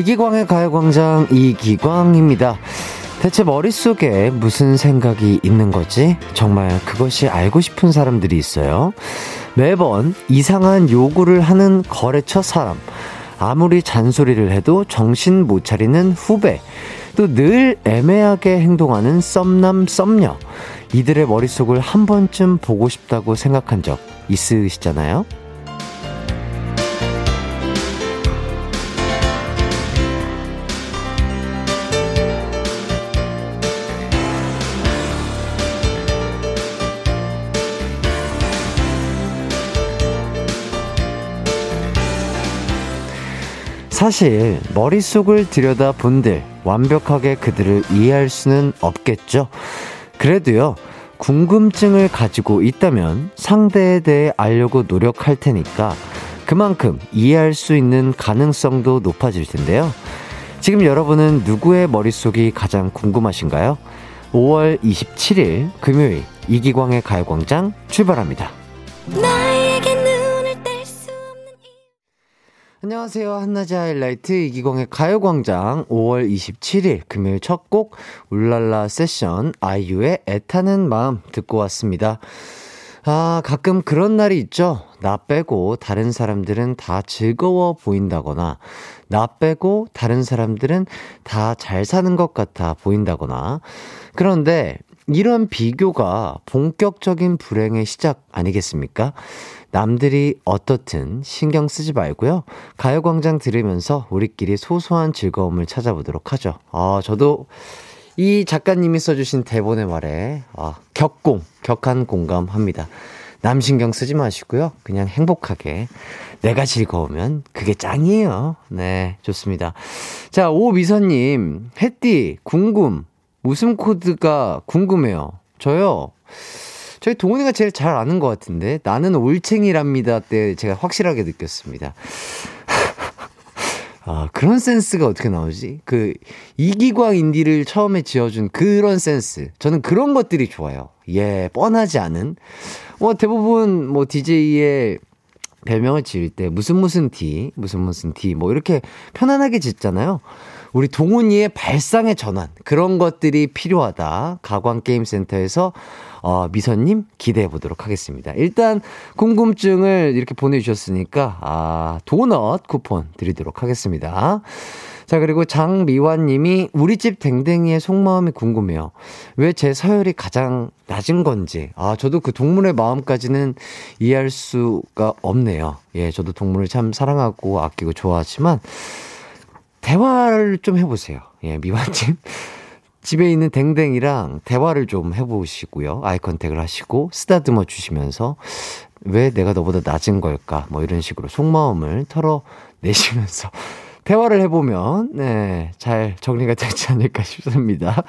이기광의 가요광장 이기광입니다. 대체 머릿속에 무슨 생각이 있는 거지? 정말 그것이 알고 싶은 사람들이 있어요. 매번 이상한 요구를 하는 거래처 사람. 아무리 잔소리를 해도 정신 못 차리는 후배. 또 늘 애매하게 행동하는 썸남 썸녀. 이들의 머릿속을 한 번쯤 보고 싶다고 생각한 적 있으시잖아요? 사실 머릿속을 들여다 본들 완벽하게 그들을 이해할 수는 없겠죠. 그래도요, 궁금증을 가지고 있다면 상대에 대해 알려고 노력할 테니까 그만큼 이해할 수 있는 가능성도 높아질 텐데요. 지금 여러분은 누구의 머릿속이 가장 궁금하신가요? 5월 27일 금요일 이기광의 가요광장 출발합니다. 안녕하세요. 한낮의 하이라이트 이기광의 가요광장 5월 27일 금요일 첫 곡 울랄라 세션 아이유의 애타는 마음 듣고 왔습니다. 아, 가끔 그런 날이 있죠. 나 빼고 다른 사람들은 다 즐거워 보인다거나, 나 빼고 다른 사람들은 다 잘 사는 것 같아 보인다거나. 그런데 이런 비교가 본격적인 불행의 시작 아니겠습니까? 남들이 어떻든 신경 쓰지 말고요. 가요광장 들으면서 우리끼리 소소한 즐거움을 찾아보도록 하죠. 아, 저도 이 작가님이 써주신 대본의 말에, 아, 격공, 격한 공감합니다. 남 신경 쓰지 마시고요. 그냥 행복하게. 내가 즐거우면 그게 짱이에요. 네, 좋습니다. 자, 오미선님, 햇띠, 궁금, 웃음 코드가 궁금해요. 저요, 저희 동훈이가 제일 잘 아는 것 같은데 나는 올챙이랍니다 때 제가 확실하게 느꼈습니다. 아, 그런 센스가 어떻게 나오지? 그, 이기광 인디를 처음에 지어준 그런 센스. 저는 그런 것들이 좋아요. 예, 뻔하지 않은. 뭐, 대부분, 뭐, DJ의 별명을 지을 때, 무슨 무슨 티, 무슨 무슨 티, 뭐, 이렇게 편안하게 짓잖아요. 우리 동훈이의 발상의 전환. 그런 것들이 필요하다. 가광 게임 센터에서 어, 미선님 기대해 보도록 하겠습니다. 일단 궁금증을 이렇게 보내주셨으니까 아, 도넛 쿠폰 드리도록 하겠습니다. 자, 그리고 장미환 님이 우리 집 댕댕이의 속마음이 궁금해요. 왜 제 서열이 가장 낮은 건지. 아, 저도 그 동물의 마음까지는 이해할 수가 없네요. 예, 저도 동물을 참 사랑하고 아끼고 좋아하지만 대화를 좀 해보세요. 예, 미환님. 집에 있는 댕댕이랑 대화를 좀 해보시고요. eye contact을 하시고 쓰다듬어 주시면서 왜 내가 너보다 낮은 걸까? 뭐 이런 식으로 속마음을 털어내시면서 대화를 해보면, 네, 잘 정리가 되지 않을까 싶습니다.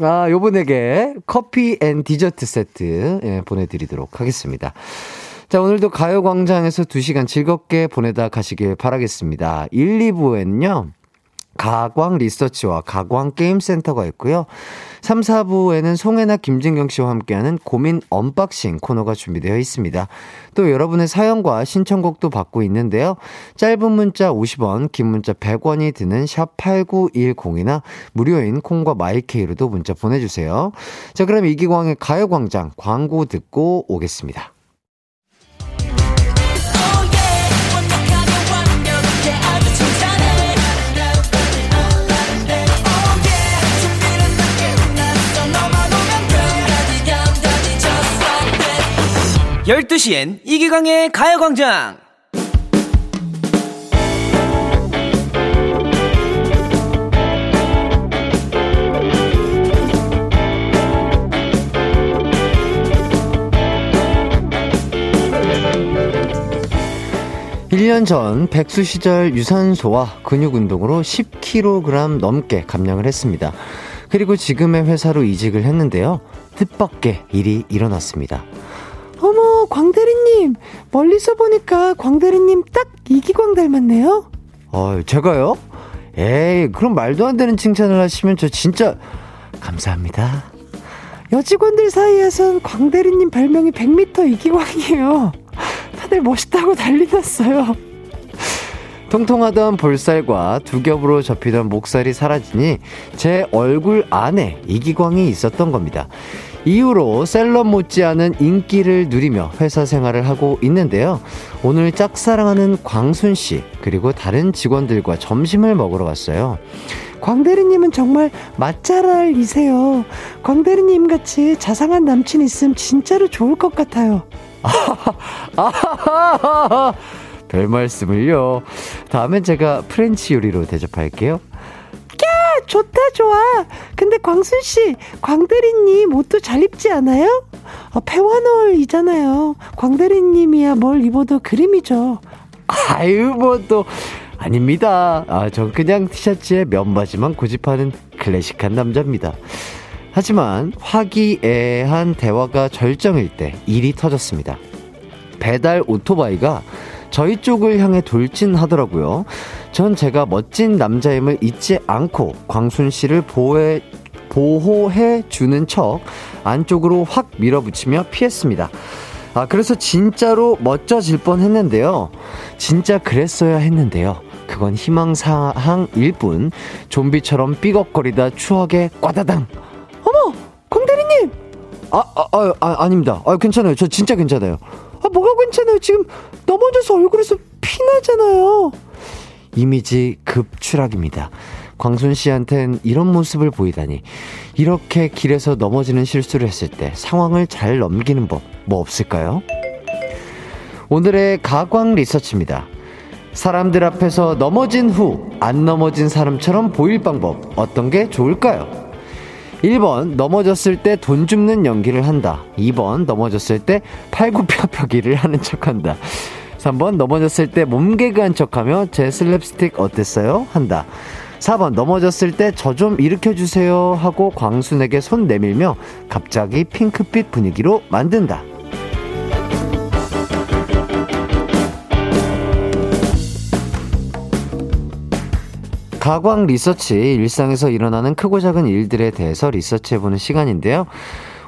아, 요분에게 커피 and 디저트 세트 예, 보내드리도록 하겠습니다. 자, 오늘도 가요광장에서 2시간 즐겁게 보내다 가시길 바라겠습니다. 1, 2부에는요, 가광 리서치와 가광 게임센터가 있고요. 3, 4부에는 송해나 김진경 씨와 함께하는 고민 unboxing 코너가 준비되어 있습니다. 또 여러분의 사연과 신청곡도 받고 있는데요. 짧은 문자 50원, 긴 문자 100원이 드는 샵 8910이나 무료인 콩과 마이케이로도 문자 보내주세요. 자, 그럼 이기광의 가요광장 광고 듣고 오겠습니다. 12시엔 이기광의 가요광장! (1년) 전 백수 시절 유산소와 근육 운동으로 (10kg) 넘게 감량을 했습니다. 그리고 지금의 회사로 이직을 했는데요. 뜻밖의 일이 일어났습니다 어머, 광대리님. 멀리서 보니까 광대리님 딱 이기광 닮았네요. 어, 제가요? 에이, 그럼 말도 안 되는 칭찬을 하시면 저 진짜 감사합니다. 여직원들 사이에선 광대리님 별명이 100m 이기광이에요. 다들 멋있다고 난리 났어요. 통통하던 볼살과 두 겹으로 접히던 목살이 사라지니 제 얼굴 안에 이기광이 있었던 겁니다. 이후로 셀럽 못지않은 인기를 누리며 회사 생활을 하고 있는데요. 오늘 짝사랑하는 광순 씨 그리고 다른 직원들과 점심을 먹으러 왔어요. 광대리님은 정말 맛잘알이세요. 광대리님 같이 자상한 남친 있으면 진짜로 좋을 것 같아요. 별 말씀을요. 다음엔 제가 French 요리로 대접할게요. 야, 좋다, 좋아. 근데 광순씨, 광대리님 옷도 잘 입지 않아요? 어, 패완얼이잖아요. 광대리님이야 뭘 입어도 그림이죠. 아유, 뭐 또, 아닙니다. 아, 전 그냥 티셔츠에 면바지만 고집하는 클래식한 남자입니다. 하지만 화기애애한 대화가 절정일 때 일이 터졌습니다. 배달 오토바이가 저희 쪽을 향해 돌진하더라고요. 전 제가 멋진 남자임을 잊지 않고 광순 씨를 보호해, 보호해 주는 척 안쪽으로 확 밀어붙이며 피했습니다. 아, 그래서 진짜로 멋져질 뻔 했는데요. 진짜 그랬어야 했는데요. 그건 희망사항일 뿐, 좀비처럼 삐걱거리다 추억에 꽈다당. 어머! 공대리님! 아, 아, 아, 아, 아닙니다. 아, 괜찮아요. 저 진짜 괜찮아요. 아, 뭐가 괜찮아요? 지금 넘어져서 얼굴에서 피 나잖아요. 이미지 급추락입니다. 광순 씨한텐 이런 모습을 보이다니. 이렇게 길에서 넘어지는 실수를 했을 때 상황을 잘 넘기는 법, 뭐 없을까요? 오늘의 가광 리서치입니다. 사람들 앞에서 넘어진 후 안 넘어진 사람처럼 보일 방법 어떤 게 좋을까요? 1번 넘어졌을 때 돈 줍는 연기를 한다. 2번 넘어졌을 때 팔굽혀펴기를 하는 척한다. 3번 넘어졌을 때 몸개그한 척하며 제 슬랩스틱 어땠어요? 한다. 4번 넘어졌을 때 저 좀 일으켜 주세요 하고 광순에게 손 내밀며 갑자기 핑크빛 분위기로 만든다. 가광 리서치 일상에서 일어나는 크고 작은 일들에 대해서 리서치해보는 시간인데요.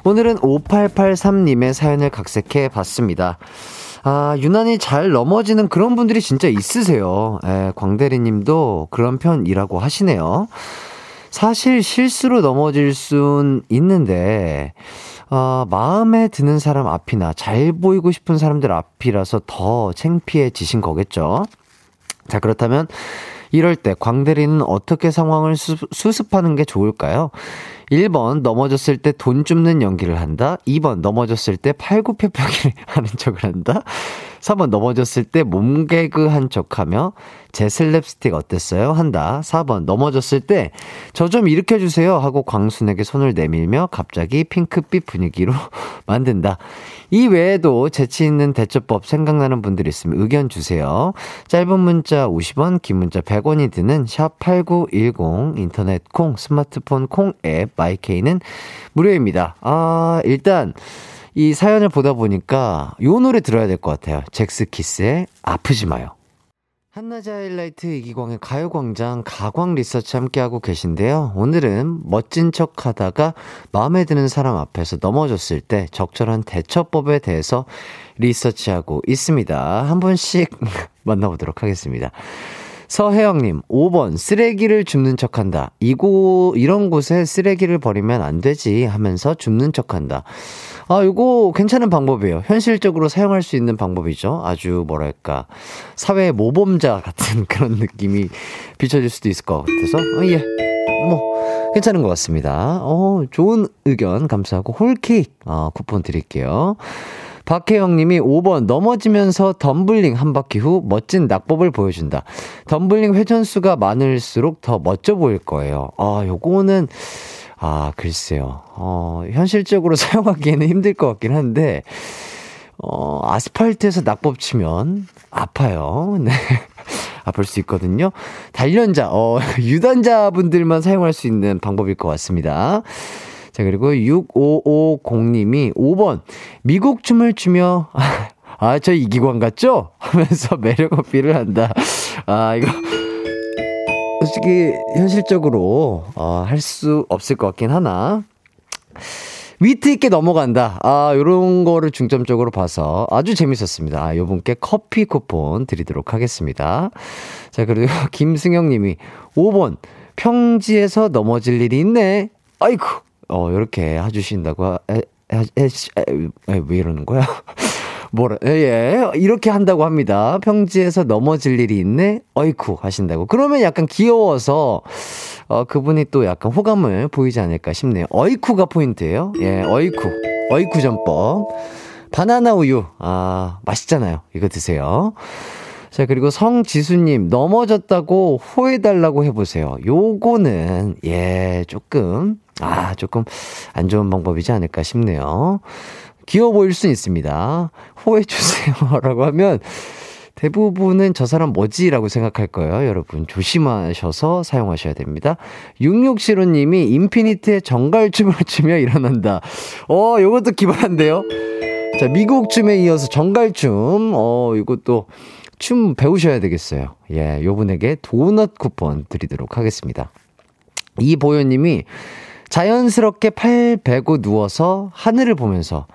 오늘은 5883님의 사연을 각색해 봤습니다. 아, 유난히 잘 넘어지는 그런 분들이 진짜 있으세요. 예, 광대리 님도 그런 편이라고 하시네요. 사실 실수로 넘어질 순 있는데, 어, 마음에 드는 사람 앞이나 잘 보이고 싶은 사람들 앞이라서 더 창피해지신 거겠죠? 자, 그렇다면 이럴 때 광대리는 어떻게 상황을 수, 수습하는 게 좋을까요? 1번 넘어졌을 때 돈 줍는 연기를 한다. 2번 넘어졌을 때 팔굽혀펴기를 하는 척을 한다. 3번 넘어졌을 때 몸개그 한 척하며 제 슬랩스틱 어땠어요? 한다. 4번 넘어졌을 때 저 좀 일으켜 주세요 하고 광순에게 손을 내밀며 갑자기 핑크빛 분위기로 만든다. 이 외에도 재치 있는 대처법 생각나는 분들 있으면 의견 주세요. 짧은 문자 50원, 긴 문자 100원이 드는 샵 8910 인터넷 콩, 스마트폰 콩 앱 마이케이는 무료입니다. 아, 일단 이 사연을 보다 보니까 요 노래 들어야 될 것 같아요. 잭스키스의 아프지 마요. 한낮의 하이라이트 이기광의 가요광장 가광 리서치 함께하고 계신데요. 오늘은 멋진 척 하다가 마음에 드는 사람 앞에서 넘어졌을 때 적절한 대처법에 대해서 리서치하고 있습니다. 한 분씩 만나보도록 하겠습니다. 서혜영님, 5번, 쓰레기를 줍는 척 한다. 이곳, 이런 곳에 쓰레기를 버리면 안 되지 하면서 줍는 척 한다. 아, 이거 괜찮은 방법이에요. 현실적으로 사용할 수 있는 방법이죠. 아주 뭐랄까. 사회 모범자 같은 그런 느낌이 비춰질 수도 있을 것 같아서. 어, 예. 뭐, 괜찮은 것 같습니다. 어, 좋은 의견 감사하고 홀케이크, 어, 쿠폰 드릴게요. 박혜영 님이 5번 넘어지면서 덤블링 한 바퀴 후 멋진 낙법을 보여준다. 덤블링 회전수가 많을수록 더 멋져 보일 거예요. 아, 요거는 아, 글쎄요. 어, 현실적으로 사용하기에는 힘들 것 같긴 한데 어, 아스팔트에서 낙법 치면 아파요. 네. 아플 수 있거든요. 단련자, 어, 유단자분들만 사용할 수 있는 방법일 것 같습니다. 자, 그리고 6550님이 5번, 미국 춤을 추며, 아, 저 이기광 같죠? 하면서 매력 어필을 한다. 아, 이거. 솔직히, 현실적으로, 어, 할 수 없을 것 같긴 하나. 위트 있게 넘어간다. 아, 요런 거를 중점적으로 봐서 아주 재밌었습니다. 아, 요 분께 커피 쿠폰 드리도록 하겠습니다. 자, 그리고 김승영 님이 5번. 평지에서 넘어질 일이 있네. 아이쿠. 어, 요렇게 해주신다고, 에, 에, 에, 에, 왜 이러는 거야? 뭐라, 예, 예, 이렇게 한다고 합니다. 평지에서 넘어질 일이 있네? 어이쿠 하신다고. 그러면 약간 귀여워서, 어, 그분이 또 약간 호감을 보이지 않을까 싶네요. 어이쿠가 포인트예요 예, 어이쿠. 어이쿠 전법. 바나나 우유. 아, 맛있잖아요. 이거 드세요. 자, 그리고 성지수님, 넘어졌다고 호해달라고 해보세요. 요거는, 예, 조금, 아, 조금 안 좋은 방법이지 않을까 싶네요. 귀여워 보일 수 있습니다. 호해주세요. 라고 하면 대부분은 저 사람 뭐지 라고 생각할 거예요. 여러분 조심하셔서 사용하셔야 됩니다. 6675님이 인피니트의 정갈춤을 추며 일어난다. 어, 요것도 기발한데요. 자, 미국 춤에 이어서 정갈춤. 어, 이것도 춤 배우셔야 되겠어요. 예, 요 분에게 도넛 쿠폰 드리도록 하겠습니다. 이보현님이 자연스럽게 팔 베고 누워서 하늘을 보면서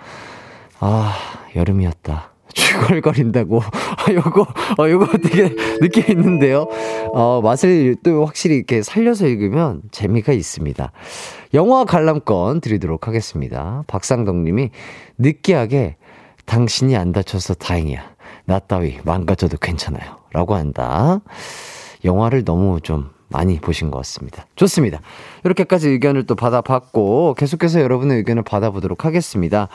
아 여름이었다. 죽얼거린다고. 아, 요거, 어, 요거 되게 느낌 있는데요. 어, 맛을 또 확실히 이렇게 살려서 읽으면 재미가 있습니다. 영화 관람권 드리도록 하겠습니다. 박상덕 님이 느끼하게 당신이 안 다쳐서 다행이야. 나 따위 망가져도 괜찮아요. 라고 한다. 영화를 너무 좀 많이 보신 것 같습니다. 좋습니다. 이렇게까지 의견을 또 받아봤고, 계속해서 여러분의 의견을 받아보도록 하겠습니다.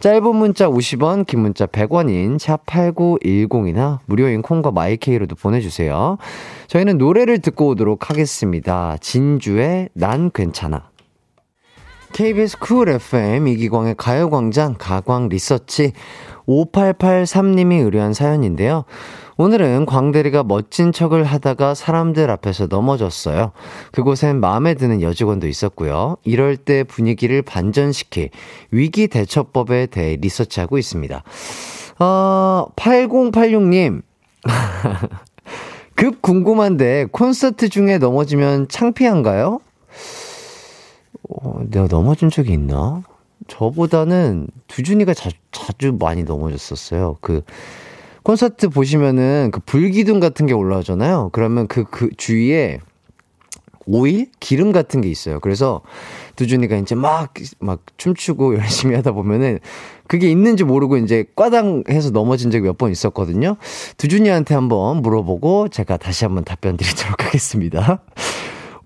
짧은 문자 50원, 긴 문자 100원인 샵 8910이나 무료인 콩과 마이케이로도 보내주세요. 저희는 노래를 듣고 오도록 하겠습니다. 진주의 난 괜찮아. KBS 쿨 FM 이기광의 가요광장 가광 리서치 5883님이 의뢰한 사연인데요. 오늘은 광대리가 멋진 척을 하다가 사람들 앞에서 넘어졌어요. 그곳엔 마음에 드는 여직원도 있었고요. 이럴 때 분위기를 반전시킬 위기 대처법에 대해 리서치하고 있습니다. 어, 8086님. 급 궁금한데 콘서트 중에 넘어지면 창피한가요? 어, 내가 넘어진 적이 있나? 저보다는 두준이가 자, 자주 많이 넘어졌었어요. 그 콘서트 보시면은 그 불기둥 같은 게 올라오잖아요. 그러면 그, 그 주위에 오일? 기름 같은 게 있어요. 그래서 두준이가 이제 막, 막 춤추고 열심히 하다 보면은 그게 있는지 모르고 이제 꽈당 해서 넘어진 적이 몇 번 있었거든요. 두준이한테 한번 물어보고 제가 다시 한번 답변 드리도록 하겠습니다.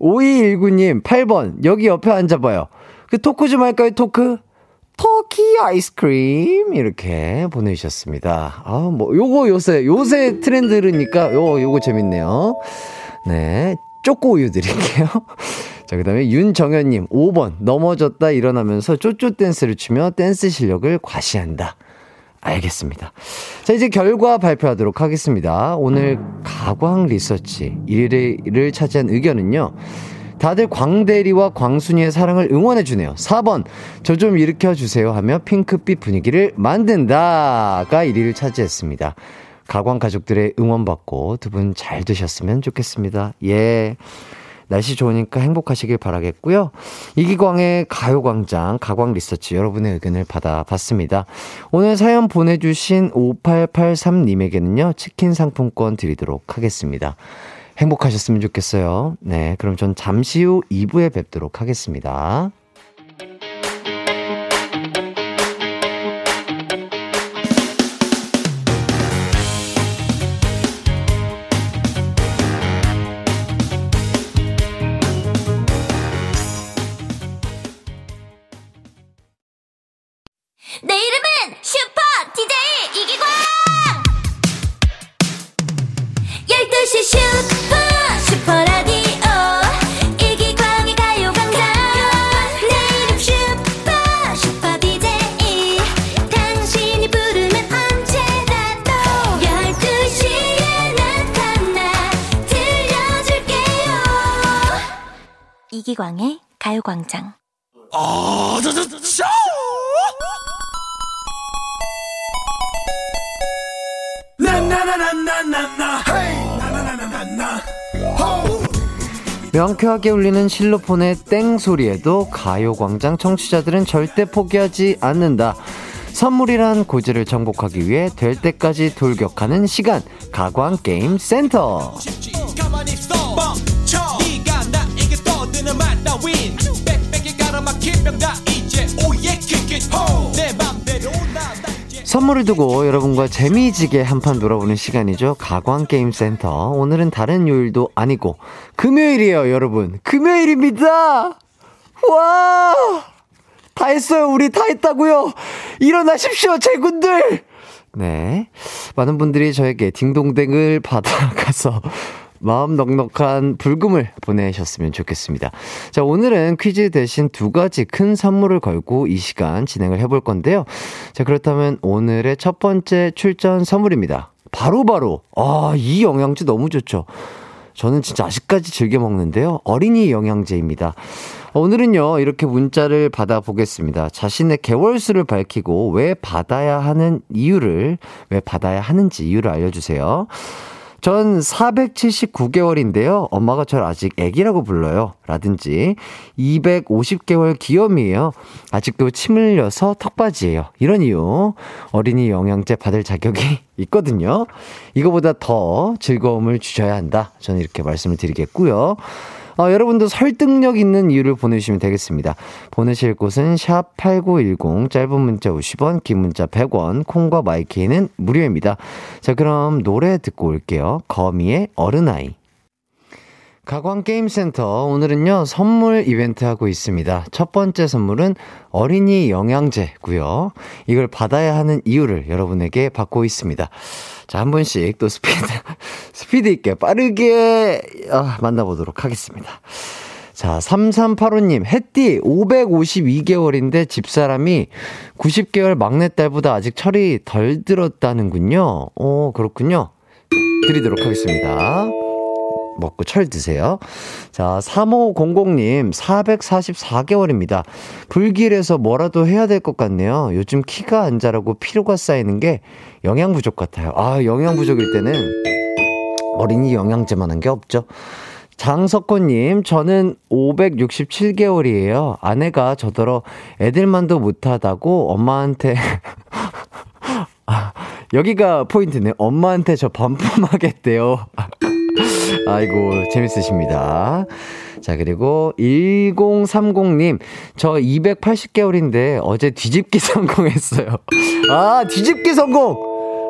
5219님, 8번, 여기 옆에 앉아봐요. 그 토크 좀 할까요, 토크? 터키 아이스크림 이렇게 보내주셨습니다. 아, 뭐 요거 요새 요새 트렌드니까 요 요거 재밌네요. 네. 쪼꼬 우유 드릴게요. 자, 그 다음에 윤정현님, 5번. 넘어졌다 일어나면서 쪼쪼 댄스를 추며 댄스 실력을 과시한다. 알겠습니다. 자, 이제 결과 발표하도록 하겠습니다. 오늘 가광 리서치 1위를 차지한 의견은요. 다들 광대리와 광순이의 사랑을 응원해주네요. 4번, 저 좀 일으켜주세요 하며 핑크빛 분위기를 만든다가 1위를 차지했습니다. 가광 가족들의 응원받고 두 분 잘 되셨으면 좋겠습니다. 예. 날씨 좋으니까 행복하시길 바라겠고요. 이기광의 가요광장 가광 리서치 여러분의 의견을 받아봤습니다. 오늘 사연 보내주신 5883님에게는요, 치킨 상품권 드리도록 하겠습니다. 행복하셨으면 좋겠어요. 네, 그럼 전 잠시 후 2부에 뵙도록 하겠습니다. 내 이름은 이기광의 가요광장 명쾌하게 울리는 실로폰의 땡 소리에도 가요광장 청취자들은 절대 포기하지 않는다. 선물이란 고지를 정복하기 위해 될 때까지 돌격하는 시간 가광 게임 센터. 따윈 빽빽이 가로막힌 병다 이제 오예 킥잇 호내 맘대로 이제 선물을 두고 여러분과 재미지게 한판 놀아보는 시간이죠. 가광 게임 센터. 오늘은 다른 요일도 아니고 금요일이에요, 여러분. 금요일입니다. 와! 다 했어요. 우리 다 했다고요. 일어나십시오, 제군들. 네. 많은 분들이 저에게 딩동댕을 받아가서 마음 넉넉한 불금을 보내셨으면 좋겠습니다. 자, 오늘은 퀴즈 대신 두 가지 큰 선물을 걸고 이 시간 진행을 해볼 건데요. 자, 그렇다면 오늘의 첫 번째 출전 선물입니다. 바로 바로, 아, 이 영양제 너무 좋죠. 저는 진짜 아직까지 즐겨 먹는데요. 어린이 영양제입니다. 오늘은요, 이렇게 문자를 받아보겠습니다. 자신의 개월수를 밝히고 왜 받아야 하는 이유를, 왜 받아야 하는지 이유를 알려주세요. 전 479개월인데요. 엄마가 저를 아직 애기라고 불러요. 라든지 250개월 기염이에요. 아직도 침 흘려서 턱받이에요. 이런 이유. 어린이 영양제 받을 자격이 있거든요. 이거보다 더 즐거움을 주셔야 한다. 저는 이렇게 말씀을 드리겠고요. 어, 여러분도 설득력 있는 이유를 보내주시면 되겠습니다. 보내실 곳은 샵 8910, 짧은 문자 50원, 긴 문자 100원, 콩과 마이케이는 무료입니다. 자, 그럼 노래 듣고 올게요. 거미의 어른아이. 가광게임센터 오늘은요 선물 이벤트 하고 있습니다. 첫 번째 선물은 어린이 영양제고요. 이걸 받아야 하는 이유를 여러분에게 받고 있습니다. 자, 한 분씩 또 스피드 스피드 있게 빠르게 아, 만나보도록 하겠습니다. 자, 3385님, 햇띠 552개월인데 집사람이 90개월 막내딸보다 아직 철이 덜 들었다는군요. 어, 그렇군요. 드리도록 하겠습니다. 먹고 철 드세요. 자, 3500님, 444개월입니다. 불길해서 뭐라도 해야 될 것 같네요. 요즘 키가 안 자라고 피로가 쌓이는 게 영양 부족 같아요. 아, 영양 부족일 때는 어린이 영양제만 한 게 없죠. 장석호님, 저는 567개월이에요. 아내가 저더러 애들만도 못하다고 엄마한테 아, 여기가 포인트네. 엄마한테 저 반품하겠대요. 아이고, 재밌으십니다. 자, 그리고 1030님, 저 280개월인데 어제 뒤집기 성공했어요. 아, 뒤집기 성공!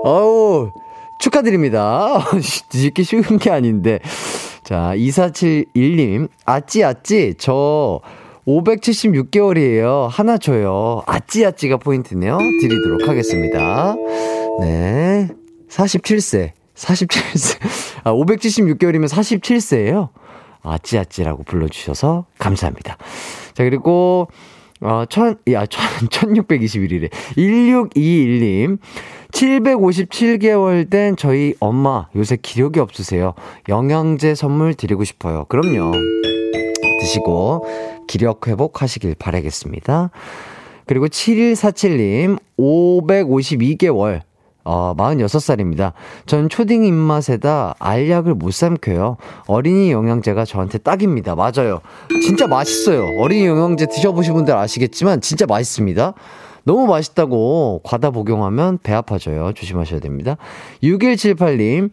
어우, 축하드립니다. 뒤집기 쉬운 게 아닌데. 자, 2471님, 아찌, 아찌, 저 576개월이에요. 하나 줘요. 아찌, 아찌가 포인트네요. 드리도록 하겠습니다. 네. 47세. 47세. 아, 576개월이면 47세예요. 아찌아찌라고 불러주셔서 감사합니다. 자, 그리고, 어, 천, 야, 천, 1621일에. 1621님. 757개월 된 저희 엄마 요새 기력이 없으세요. 영양제 선물 드리고 싶어요. 그럼요. 드시고 기력 회복하시길 바라겠습니다. 그리고 7147님 552개월 어, 46살입니다. 전 초딩 입맛에다 알약을 못 삼켜요. 어린이 영양제가 저한테 딱입니다. 맞아요. 진짜 맛있어요. 어린이 영양제 드셔보신 분들 아시겠지만 진짜 맛있습니다. 너무 맛있다고 과다 복용하면 배 아파져요. 조심하셔야 됩니다. 6178님,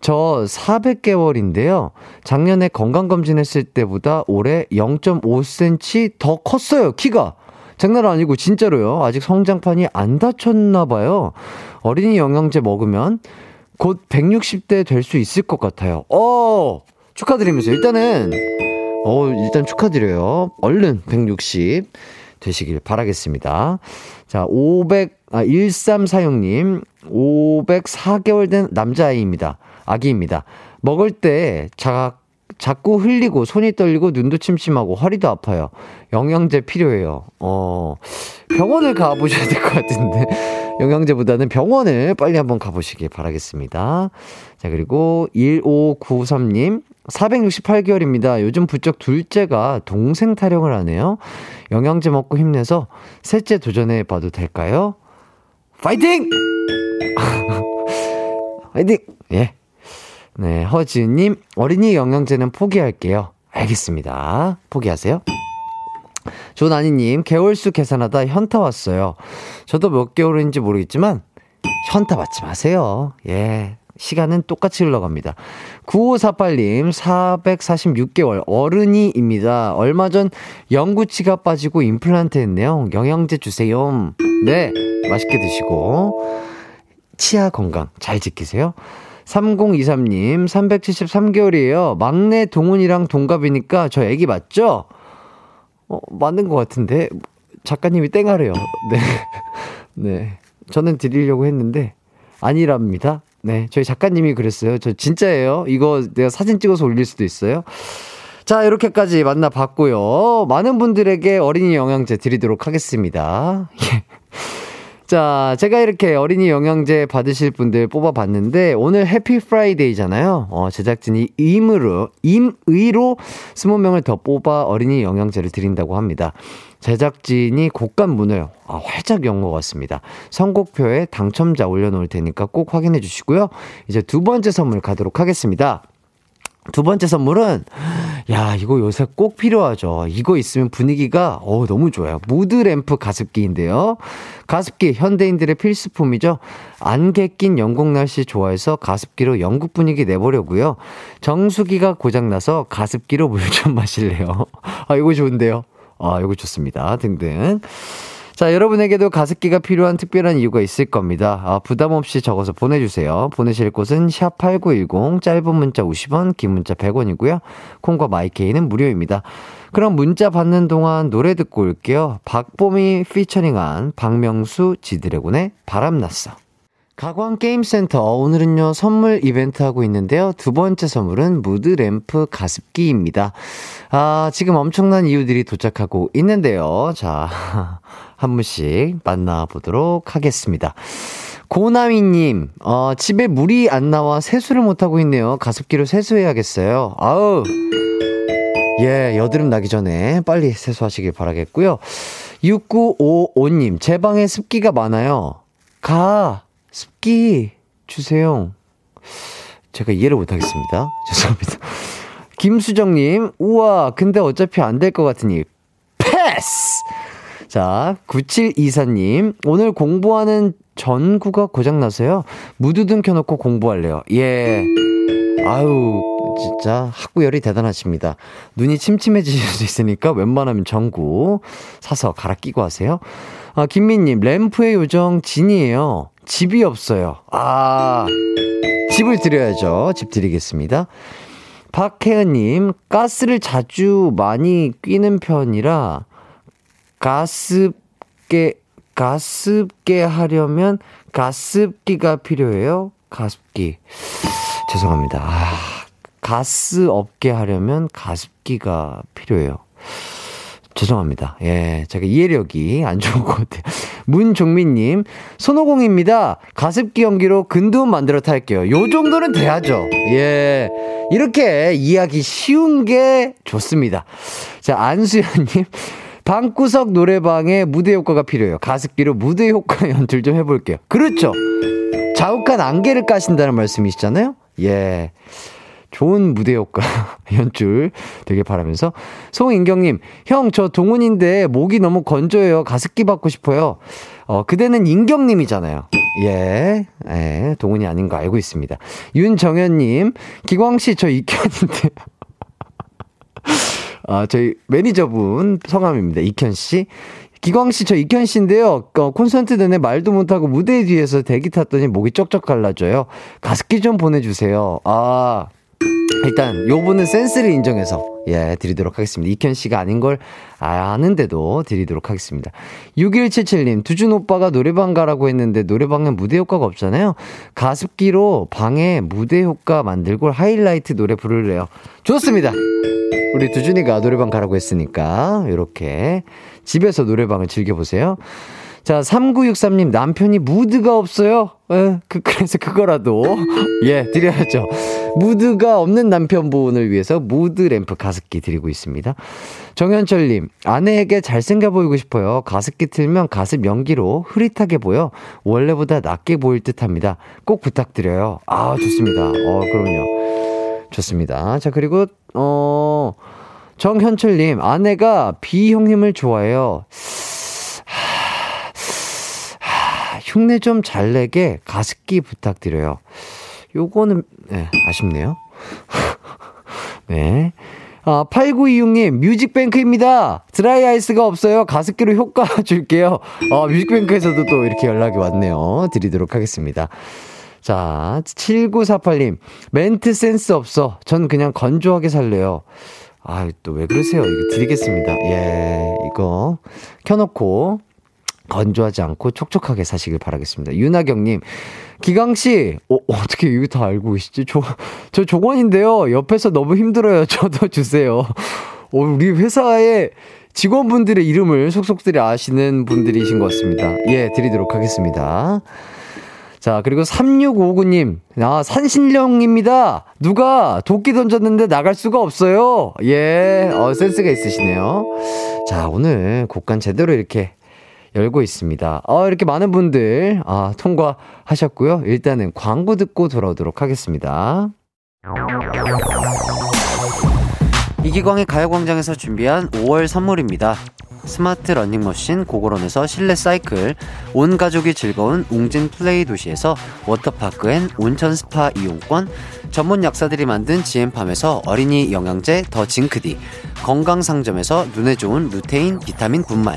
저 400개월인데요. 작년에 건강검진했을 때보다 올해 0.5cm 더 컸어요, 키가. 장난 아니고 진짜로요. 아직 성장판이 안 닫혔나 봐요. 어린이 영양제 먹으면 곧 160대 될 수 있을 것 같아요. 어, 축하드리면서 일단은 어, 일단 축하드려요. 얼른 160 되시길 바라겠습니다. 자, 500, 아, 1346님, 504개월 된 남자아이입니다. 아기입니다. 먹을 때 자, 자꾸 흘리고 손이 떨리고 눈도 침침하고 허리도 아파요. 영양제 필요해요. 어, 병원을 가 보셔야 될 것 같은데. 영양제보다는 병원을 빨리 한번 가 보시길 바라겠습니다. 자, 그리고 1593님, 468개월입니다. 요즘 부쩍 둘째가 동생 타령을 하네요. 영양제 먹고 힘내서 셋째 도전해 봐도 될까요? 파이팅! 파이팅! 예. 네, 허지은님, 어린이 영양제는 포기할게요. 알겠습니다. 포기하세요. 조나니님, 개월수 계산하다 현타 왔어요. 저도 몇 개월인지 모르겠지만, 현타 받지 마세요. 예. 시간은 똑같이 흘러갑니다. 9548님, 446개월 어른이입니다. 얼마 전 영구치가 빠지고 임플란트 했네요. 영양제 주세요. 네, 맛있게 드시고, 치아 건강 잘 지키세요. 3023님, 373개월이에요. 막내 동훈이랑 동갑이니까 저 애기 맞죠? 어, 맞는 것 같은데. 작가님이 땡하래요. 네. 네. 저는 드리려고 했는데, 아니랍니다. 네. 저희 작가님이 그랬어요. 저 진짜예요. 이거 내가 사진 찍어서 올릴 수도 있어요. 자, 이렇게까지 만나봤고요. 많은 분들에게 어린이 영양제 드리도록 하겠습니다. 예. 자, 제가 이렇게 어린이 영양제 받으실 분들 뽑아봤는데, 오늘 happy Friday잖아요. 어, 제작진이 임으로, 임의로 20명을 더 뽑아 어린이 영양제를 드린다고 합니다. 제작진이 곡간 문을 아, 활짝 연 것 같습니다. 선곡표에 당첨자 올려놓을 테니까 꼭 확인해 주시고요. 이제 두 번째 선물 가도록 하겠습니다. 두 번째 선물은 야 이거 요새 꼭 필요하죠. 이거 있으면 분위기가 어 너무 좋아요. 무드 램프 가습기인데요. 가습기 현대인들의 필수품이죠. 안개 낀 영국 날씨 좋아해서 가습기로 영국 분위기 내보려고요. 정수기가 고장 나서 가습기로 물 좀 마실래요. 아 이거 좋은데요. 아 이거 좋습니다. 등등. 자, 여러분에게도 가습기가 필요한 특별한 이유가 있을 겁니다. 아, 부담 없이 적어서 보내주세요. 보내실 곳은 샵8910, 짧은 문자 50원, 긴 문자 100원이고요. 콩과 마이케이는 무료입니다. 그럼 문자 받는 동안 노래 듣고 올게요. 박봄이 피처링한 박명수 지드래곤의 바람났어. 가광게임센터 오늘은요 선물 이벤트 하고 있는데요 두 번째 선물은 무드 램프 가습기입니다 아 지금 엄청난 이유들이 도착하고 있는데요 자 한 분씩 만나보도록 하겠습니다 고나미님 어 집에 물이 안 나와 세수를 못하고 있네요 가습기로 세수해야겠어요 아우 예 여드름 나기 전에 빨리 세수하시길 바라겠고요 6955님 제 방에 습기가 많아요 가 습기 주세요. 제가 이해를 못하겠습니다. 죄송합니다. 김수정님, 우와, 근데 어차피 안 될 것 같으니, 패스! 자, 9724님, 오늘 공부하는 전구가 고장나서요. 무드등 켜놓고 공부할래요. 예. 아유, 진짜 학구열이 대단하십니다. 눈이 침침해지실 수 있으니까 웬만하면 전구 사서 갈아 끼고 하세요. 아, 김민님, 램프의 요정 진이에요. 집이 없어요. 아, 집을 드려야죠. 집 드리겠습니다. 박혜은님, 가스를 자주 많이 끼는 편이라, 가습게, 가습게 하려면 가습기가 필요해요? 가습기. 죄송합니다. 아, 가스 없게 하려면 가습기가 필요해요. 죄송합니다. 예, 제가 이해력이 안 좋은 것 같아요. 문종민님, 손오공입니다. 가습기 연기로 근두운 만들어 탈게요. 요 정도는 돼야죠. 예. 이렇게 이해하기 쉬운 게 좋습니다. 자, 안수현님. 방구석 노래방에 무대 효과가 필요해요. 가습기로 무대 효과 연출 좀 해볼게요. 그렇죠. 자욱한 안개를 까신다는 말씀이시잖아요? 예. 좋은 무대 효과 연출 되길 바라면서 송인경님 형 저 동훈인데 목이 너무 건조해요 가습기 받고 싶어요 어 그대는 인경님이잖아요 예, 예 동훈이 아닌 거 알고 있습니다 윤정현님 기광 씨 저 이현인데 아 저희 매니저분 성함입니다 이현씨 기광 씨, 저 이현씨인데요. 어, 콘서트 내내 말도 못하고 무대 뒤에서 대기 탔더니 목이 쩍쩍 갈라져요. 가습기 좀 보내주세요. 아, 일단 요분은 센스를 인정해서 예 드리도록 하겠습니다. 이현 씨가 아닌 걸 아는데도 드리도록 하겠습니다. 6177님 두준 오빠가 노래방 가라고 했는데 노래방엔 무대 효과가 없잖아요. 가습기로 방에 무대 효과 만들고 하이라이트 노래 부르래요. 좋습니다. 우리 두준이가 노래방 가라고 했으니까 이렇게 집에서 노래방을 즐겨 보세요. 자, 3963님, 남편이 무드가 없어요? 에, 그, 그래서 그거라도, 예, 드려야죠. 무드가 없는 남편분을 위해서 무드 램프 가습기 드리고 있습니다. 정현철님, 아내에게 잘생겨 보이고 싶어요. 가습기 틀면 가습 연기로 흐릿하게 보여 원래보다 낫게 보일 듯 합니다. 꼭 부탁드려요. 아, 좋습니다. 어, 그럼요. 좋습니다. 자, 그리고, 어, 정현철님, 아내가 B 형님을 좋아해요. 하, 흉내 좀 잘 내게 가습기 부탁드려요. 요거는, 네, 아쉽네요. 네. 아, 8926님, 뮤직뱅크입니다. 드라이 아이스가 없어요. 가습기로 효과 줄게요. 아, 뮤직뱅크에서도 또 이렇게 연락이 왔네요. 드리도록 하겠습니다. 자, 7948님, 멘트 센스 없어. 전 그냥 건조하게 살래요. 아, 또 왜 그러세요? 이거 드리겠습니다. 예, 이거 켜놓고 건조하지 않고 촉촉하게 사시길 바라겠습니다. 윤하경님, 기강씨, 어, 어떻게 이거 다 알고 계시지? 저, 저 조건인데요. 옆에서 너무 힘들어요. 저도 주세요. 어, 우리 회사에 직원분들의 이름을 속속들이 아시는 분들이신 것 같습니다. 예, 드리도록 하겠습니다. 자, 그리고 3659님, 아, 산신령입니다. 누가 도끼 던졌는데 나갈 수가 없어요. 예, 어, 센스가 있으시네요. 자, 오늘 곡간 제대로 이렇게 열고 있습니다. 어, 이렇게 많은 분들, 아, 통과하셨고요. 일단은 광고 듣고 돌아오도록 하겠습니다. 이기광의 가요광장에서 준비한 5월 선물입니다. 스마트 러닝머신 고고런에서 실내 사이클, 온 가족이 즐거운 웅진 플레이 도시에서 워터파크 and 온천 스파 이용권, 전문 약사들이 만든 지엠팜에서 어린이 영양제 더 징크디, 건강상점에서 눈에 좋은 루테인 비타민 분말,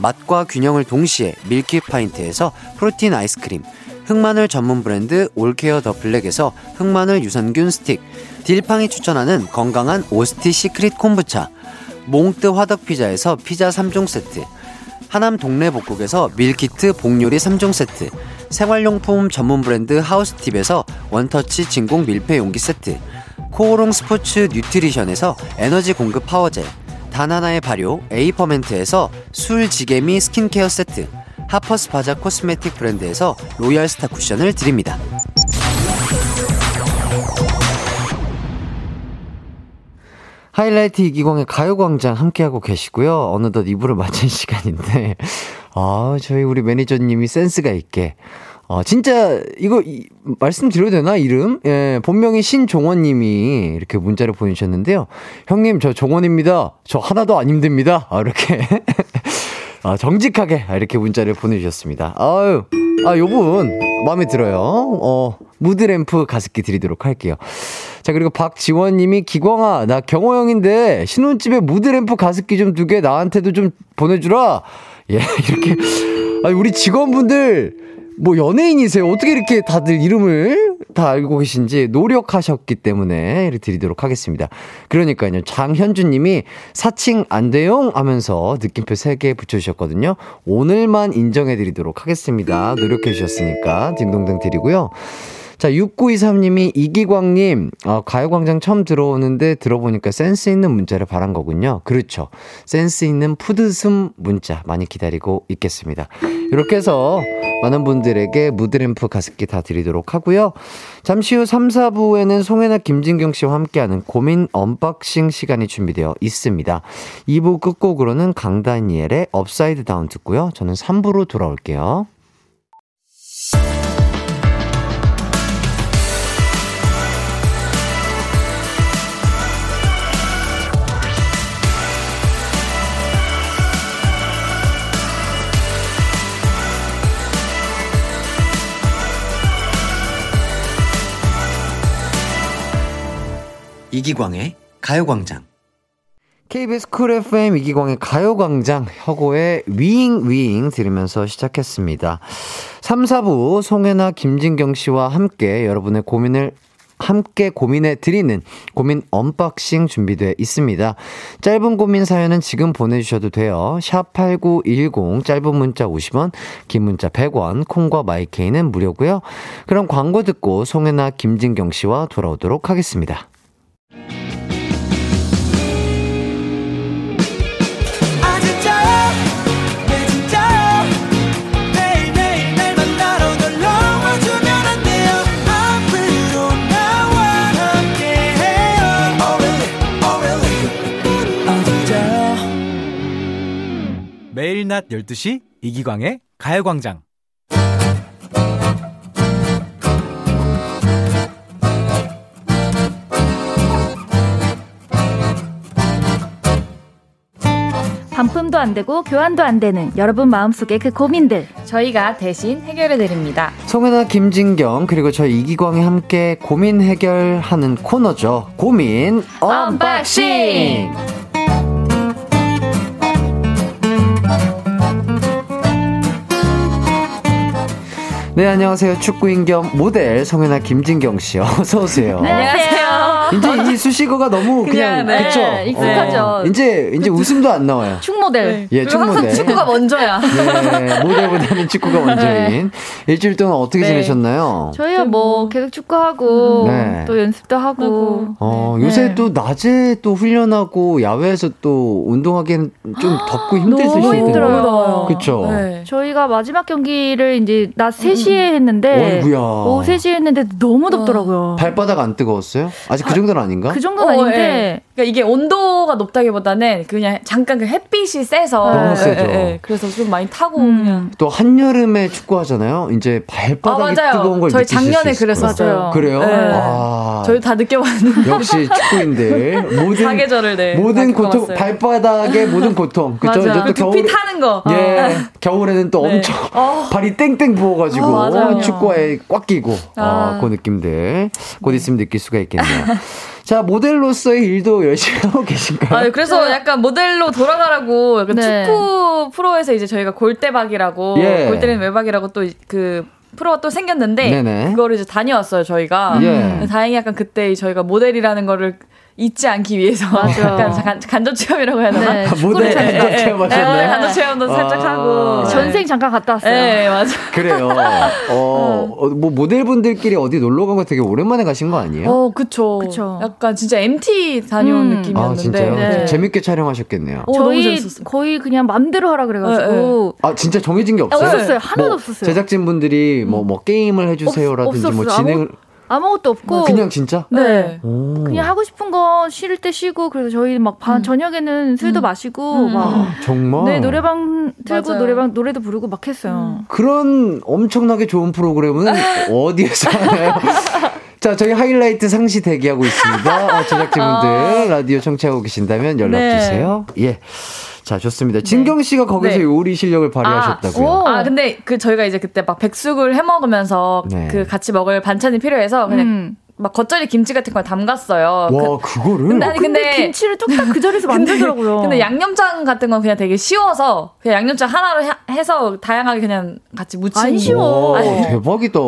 맛과 균형을 동시에 밀키 파인트에서 프로틴 아이스크림, 흑마늘 전문 브랜드 올케어 더 블랙에서 흑마늘 유산균 스틱, 딜팡이 추천하는 건강한 오스티 시크릿 콤부차, 몽뜨 화덕 피자에서 피자 3종 세트, 하남 동네 복국에서 밀키트 복요리 3종 세트, 생활용품 전문 브랜드 하우스팁에서 원터치 진공 밀폐 용기 세트, 코오롱 스포츠 뉴트리션에서 에너지 공급 power gel, 다나나의 발효 에이퍼멘트에서 술지개미 스킨케어 세트, 하퍼스 바자 cosmetic 브랜드에서 로얄 스타 쿠션을 드립니다. 하이라이트 이기광의 가요광장 함께하고 계시고요. 어느덧 2부를 마친 시간인데, 아, 저희 우리 매니저님이 센스가 있게, 어, 진짜, 이거, 이, 말씀드려도 되나, 이름? 예, 본명이 신종원 님이 이렇게 문자를 보내주셨는데요. 형님, 저 종원입니다. 저 하나도 안 힘듭니다. 아, 이렇게. 아, 정직하게 이렇게 문자를 보내주셨습니다. 아유, 아, 요분, 마음에 들어요. 어, 무드램프 가습기 드리도록 할게요. 자, 그리고 박지원 님이 기광아, 나 경호 형인데 신혼집에 무드램프 가습기 좀 두 개 나한테도 좀 보내주라. 예, 이렇게. 아니, 우리 직원분들, 뭐 연예인이세요. 어떻게 이렇게 다들 이름을 다 알고 계신지 노력하셨기 때문에 드리도록 하겠습니다. 그러니까요. 장현주 님이 사칭 안 돼용 하면서 느낌표 3개 붙여주셨거든요. 오늘만 인정해 드리도록 하겠습니다. 노력해 주셨으니까 딩동댕 드리고요. 자, 6923님이 이기광님, 어, 가요광장 처음 들어오는데 들어보니까 센스 있는 문자를 바란 거군요. 그렇죠. 센스 있는 푸드숨 문자 많이 기다리고 있겠습니다. 이렇게 해서 많은 분들에게 mood lamp 가습기 다 드리도록 하고요. 잠시 후 3, 4부에는 송해나 김진경 씨와 함께하는 고민 unboxing 시간이 준비되어 있습니다. 2부 끝곡으로는 강다니엘의 Upside Down 듣고요. 저는 3부로 돌아올게요. 이기광의 가요광장. KBS Cool FM 이기광의 가요광장 혁오의 위잉 위잉 들으면서 시작했습니다. 3, 4부 송해나 김진경 씨와 함께 여러분의 고민을 함께 고민해 드리는 고민 unboxing 준비되어 있습니다. 짧은 고민 사연은 지금 보내주셔도 돼요. 샵 8910 짧은 문자 50원, 긴 문자 100원, 콩과 마이케이는 무료고요. 그럼 광고 듣고 송혜나 김진경 씨와 돌아오도록 하겠습니다. 낮 12시 이기광의 가요광장. 반품도 안 되고 교환도 안 되는 여러분 마음속의 그 고민들 저희가 대신 해결해 드립니다. 송해나 김진경 그리고 저 이기광이 함께 고민 해결하는 코너죠. 고민 unboxing. 네 안녕하세요 축구인 겸 모델 송혜나 김진경 씨 어서 오세요. 네, 안녕하세요. 이제 이 수식어가 너무 그냥, 그냥, 네, 그쵸? 익숙하죠. 어, 이제 이제 웃음도 안 나와요. 축모델 예, 그리고 항상 축모델. 축구가 먼저야. 네, 모델보다는 축구가 먼저인 일주일 동안 어떻게 네. 지내셨나요? 저희야 뭐 계속 축구하고 네. 또 연습도 하고 어, 네. 요새 네. 또 낮에 또 훈련하고 야외에서 또 운동하기엔 좀 덥고 힘들으실 너무 텐데. 힘들어요. 그쵸? 네. 저희가 마지막 경기를 이제 낮 3시에 했는데 어이구야. 오후 3시에 했는데 너무 덥더라고요. 발바닥 안 뜨거웠어요? 아직 그 정도는 아닌가? 그 정도는 어, 아닌데 예. 그러니까 이게 온도가 높다기보다는 그냥 잠깐 그 햇빛이 세서 너무 세죠. 그래서 좀 많이 타고 음. 그냥 또 한여름에 축구하잖아요. 이제 발바닥이 아, 맞아요. 뜨거운 걸 저희 느끼실 작년에 수 있을 거예요. 그랬었어요. 그래요? 네. 아, 저희 다 느껴봤는데 역시 축구인들 모든 사계절을 네, 모든 다 고통 겪어봤어요. 발바닥의 모든 고통 그죠? 맞아. 이제 또그 두피 타는 거. 예, 겨울에는 또 네. 엄청 어. 발이 땡땡 부어가지고 어, 맞아요. 축구화에 꽉 끼고 아, 아. 그 느낌들 곧 있으면 느낄 수가 있겠네요. 자 모델로서의 일도 열심히 하고 계신가요? 아, 그래서 약간 모델로 돌아가라고 약간 네. 축구 프로에서 이제 저희가 골대박이라고 예. 골때리는 외박이라고 또그 프로가 또 생겼는데 네네. 그거를 이제 다녀왔어요 저희가 예. 다행히 약간 그때 저희가 모델이라는 거를 잊지 않기 위해서 맞아. 약간 간, 간접 체험이라고 해야 되나? 네, 아, 모델 네, 간접 네, 체험하셨나요? 네, 간접 체험도 살짝 아. 하고 전생 잠깐 갔다 왔어요. 네 맞아. 그래요. 어, 어, 뭐 모델분들끼리 어디 놀러 간 거 되게 오랜만에 가신 거 아니에요? 어 그쵸. 그쵸. 약간 진짜 MT 다녀온 음. 느낌이었는데. 아 진짜요? 네. 재밌게 촬영하셨겠네요. 어, 너무 저희 재밌었어요. 거의 그냥 맘대로 하라 그래가지고 아 진짜 정해진 게 없어요? 없었어요. 하나도 뭐 없었어요. 제작진분들이 뭐 뭐 게임을 해주세요라든지 없- 뭐. 진행을 아무 것도 없고 그냥 진짜? 네. 오. 그냥 하고 싶은 거 쉴 때 쉬고 그래서 저희 막반 저녁에는 술도 마시고 음. 막 정말 네, 노래방 틀고 맞아요. 노래방 노래도 부르고 막 했어요. 그런 엄청나게 좋은 프로그램은 어디에서 하나요? 자, 저희 하이라이트 상시 대기하고 있습니다. 어, 제작진분들 라디오 청취하고 계신다면 연락 네. 주세요. 예. 자, 좋습니다. 진경 씨가 거기서 네. 요리 실력을 발휘하셨다고요. 오. 아 근데 그 저희가 이제 그때 막 백숙을 해 먹으면서 네. 그 같이 먹을 반찬이 필요해서 그냥 음. 막 겉절이 김치 같은 걸 담갔어요. 와, 그 거를 근데 아니 근데, 근데 김치를 뚝딱 그 자리에서 만들더라고요. 근데 양념장 같은 건 그냥 되게 쉬워서 그냥 양념장 하나로 해- 해서 다양하게 그냥 같이 무치는 안 쉬워. 와, 아니, 대박이다.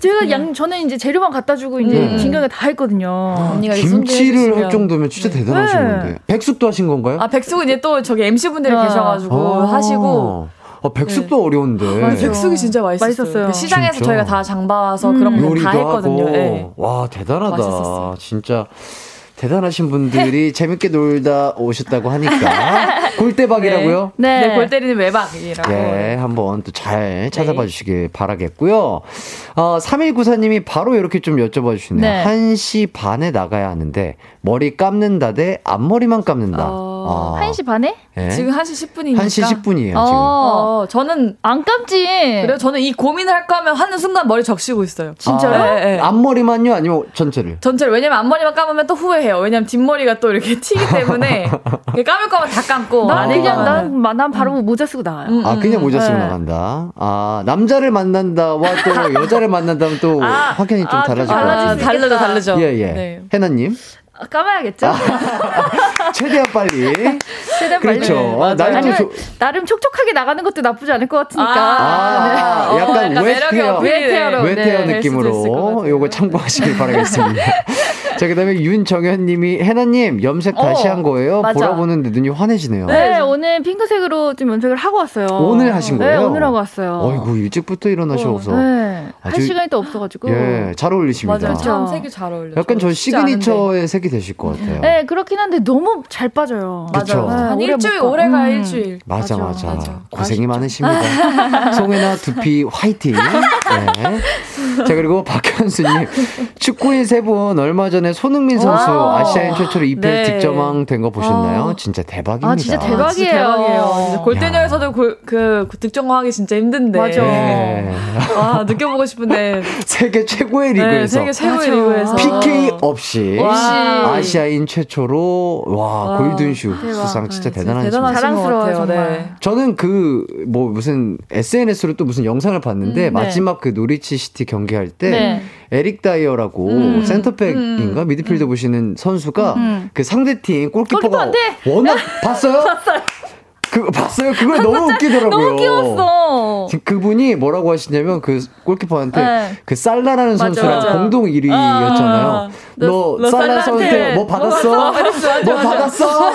제가 양 저는 이제 재료만 갖다 주고 이제 음. 진경이가 다 했거든요. 언니가 이렇게 손질해 김치를 할. 정도면 진짜 대단하신 네. 건데. 백숙도 하신 건가요? 아 백숙은 이제 또 저기 MC 분들이 아. 계셔가지고 아. 하시고 아, 백숙도 어려운데. 맞아요. 백숙이 진짜 맛있었어요. 맛있었어요. 그 시장에서 진짜? 저희가 다 장봐서 음. 그런 거 다 했거든요. 예. 와 대단하다. 맛있었어요. 진짜 대단하신 분들이 재밌게 놀다 오셨다고 하니까 골대박이라고요. 네. 네, 골 때리는 외박이라고. 예, 한번 또잘 네. 찾아봐 주시길 바라겠고요. 어, 3194님이 바로 이렇게 좀 여쭤봐 주시네요. 네. 1시 반에 나가야 하는데, 머리 감는다 대 앞머리만 감는다. 어, 아, 1시 반에? 예. 지금 1시 10분이니까. 1시 10분이에요, 지금. 어. 어, 저는 안 감지. 그래요. 저는 이 고민을 할까 하면 하는 순간 머리 적시고 있어요. 진짜요? 아, 네, 네. 앞머리만요? 아니면 전체를? 전체를 왜냐면 앞머리만 감으면 또 후회해요. 왜냐면 뒷머리가 또 이렇게 튀기 때문에 감을 거면 다 감고 난안 그냥. 난, 난 바로 모자 쓰고 나와요. 음, 아, 그냥 음, 모자 쓰고 네. 나간다. 아, 남자를 만난다와 또 여자를 만난다면 또 확연히 좀 아, 달라질 것 달라지, 같아요. 다르죠, 다르죠. 예, 예. 네. 해나님? 까봐야겠죠. 최대한 빨리. 최대한 그렇죠. 빨리. 아, 나이 또 아니면 조- 나름 촉촉하게 나가는 것도 나쁘지 않을 것 같으니까. 아, 어, 약간 매력이 웨테어, 웨테어 네, 느낌으로. 요거 참고하시길 바라겠습니다. 자, 그 다음에 윤정현 님이, 해나님, 염색 다시 어, 한 거예요? 맞아. 보라 보는데 눈이 환해지네요. 네, 오늘 핑크색으로 좀 염색을 하고 왔어요. 오늘 하신 네, 거예요? 오늘 하고 왔어요. 어이구, 일찍부터 일어나셔서. 네. 할 아주- 시간이 또 없어가지고. 예, 잘 어울리십니다. 맞아요. 참 그렇죠. 색이 잘 어울려. 약간 저. 시그니처의 색이 되실 것 같아요. 네, 그렇긴 한데 너무 잘 빠져요. 그쵸. 맞아. 한 네, 오래 일주일 못 가. 오래 가 음. 일주일. 맞아, 맞아. 맞아. 고생이 많으십니다. 송해나 두피 화이팅. 네. 자, 그리고 박현수님. 축구인 세 분 얼마 전에 손흥민 선수 와우. 아시아인 최초로 EPL 네. 득점왕 된 거 보셨나요? 아. 진짜 대박입니다. 아, 진짜 대박. 아, 진짜 대박이에요. 대박이에요. 진짜 골때녀에서도 골- 그 득점하기 진짜 힘든데. 맞아. 네. 와 느껴보고 싶은데. 세계 최고의 네, 리그에서 세계 최고의 맞아. 리그에서 PK 없이 와. 아시아인 최초로 와, 와. Golden Shoe. 수상 진짜 네, 대단한 대단하신 자랑스러워요. 네. 저는 그 뭐 무슨 SNS로 또 무슨 영상을 봤는데 음, 네. 마지막 그 노리치 시티 경기할 때 네. 에릭 다이어라고 음, center back인가 미드필더 보시는 선수가 음. 그 상대팀 골키퍼가? 워낙 봤어요? 그거 봤어요? 그걸 너무 웃기더라고요. 너무 귀여웠어. 그분이 뭐라고 하시냐면 그 골키퍼한테 네. 그 살라라는 맞아, 선수랑 맞아. 공동 1위였잖아요. 아, 너, 너 살라 선수한테 뭐 받았어? 뭐 받았어? 어,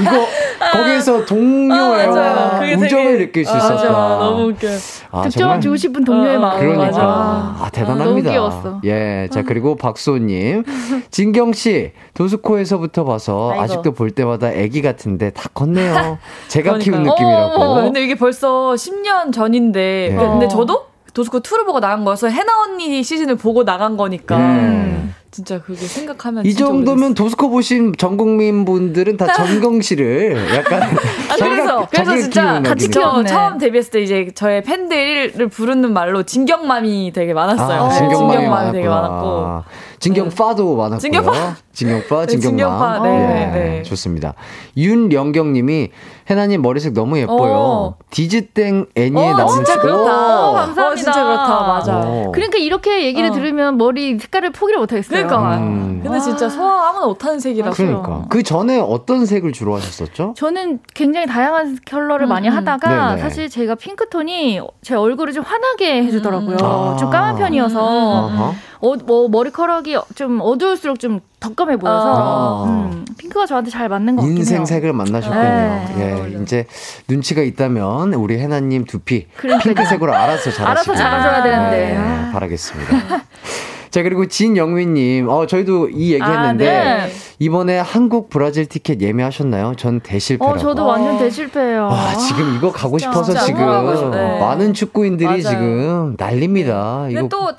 이거 거기에서 동료애와 아, 우정을 되게- 느낄 수 아, 있었다. 맞아. 너무 웃겨. 아, 득점 주고 싶은 동료의 어, 마음. 그러니까 맞아. 아, 대단합니다. 너무 귀여웠어. 예, 자 그리고 박수호님, 진경 씨 도스코에서부터 봐서 아이고. 아직도 볼 때마다 아기 같은데 다 컸네요. 제가 키운 그러니까요. 느낌이라고. 어, 근데 이게 벌써 10년 전인데. 네. 근데 어. 저도 도스코 2를 보고 나간 거여서 해나 언니 시즌을 보고 나간 거니까. 음. 진짜 그게 생각하면 이 진짜 정도면 도스코 보신 전 국민 분들은 다 전경 씨를 약간 아, 그래서 그래서 진짜 같이. 저. 처음 데뷔했을 때 이제 저의 팬들을 부르는 말로 진경맘이 되게 많았어요. 아, 네, 진경맘이 진경맘이 되게. 많았고. 진경파도 많았고요. 진경파. 진경파, 네, 진경맘. 진경파, 네, 예, 네. 좋습니다. 윤영경님이 해나님 머리색 너무 예뻐요. 어. 디즈땡 애니에 어, 나온 진짜 오. 그렇다. 오, 감사합니다. 어, 진짜 그렇다. 맞아. 오. 그러니까 이렇게 얘기를 어. 들으면 머리 색깔을 포기를 못 하겠어요. 그러니까. 음. 근데 진짜 소화 아무나 못하는 색이라서. 그러니까 그 전에 어떤 색을 주로 하셨었죠? 저는 굉장히 다양한 컬러를 음, 많이 음. 하다가 네네. 사실 제가 핑크톤이 제 얼굴을 좀 환하게 해주더라고요. 아. 좀 까만 편이어서. 어, 뭐 머리카락이 좀 어두울수록 좀더 까매 보여서 아. 음, 핑크가 저한테 잘 맞는 것 같긴 해요. 인생색을 만나셨군요. 네. 예, 이제 눈치가 있다면 우리 해나님 두피 그러니까요. 핑크색으로 알아서 잘하시길 알아서 잘해줘야 되는데. 네, 아. 바라겠습니다. 자 그리고 진영민님, 어 저희도 이 얘기 했는데 아, 네. 이번에 한국 브라질 티켓 예매하셨나요? 전 대실패라고. 어, 저도 완전 대실패예요. 와 지금 이거 가고 싶어서 진짜 지금 가고 싶네. 많은 축구인들이 맞아요. 지금 난립니다. 근데 이거 또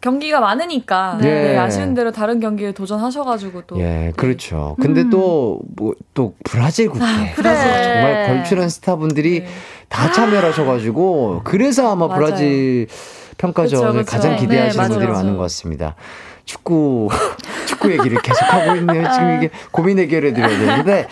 경기가 많으니까 네. 네, 아쉬운 대로 다른 경기에 도전하셔가지고 또. 예, 그렇죠. 근데 음. 또, 뭐, 또, 브라질 국대. 그래. 정말 걸출한 스타분들이 네. 다 참여를 하셔가지고, 그래서 아마 맞아요. 브라질 평가전을 그쵸, 그쵸. 가장 기대하시는 네, 분들이. 많은 것 같습니다. 축구, 축구 얘기를 계속하고 있네요. 지금 이게 고민 해결해 드려야 되는데.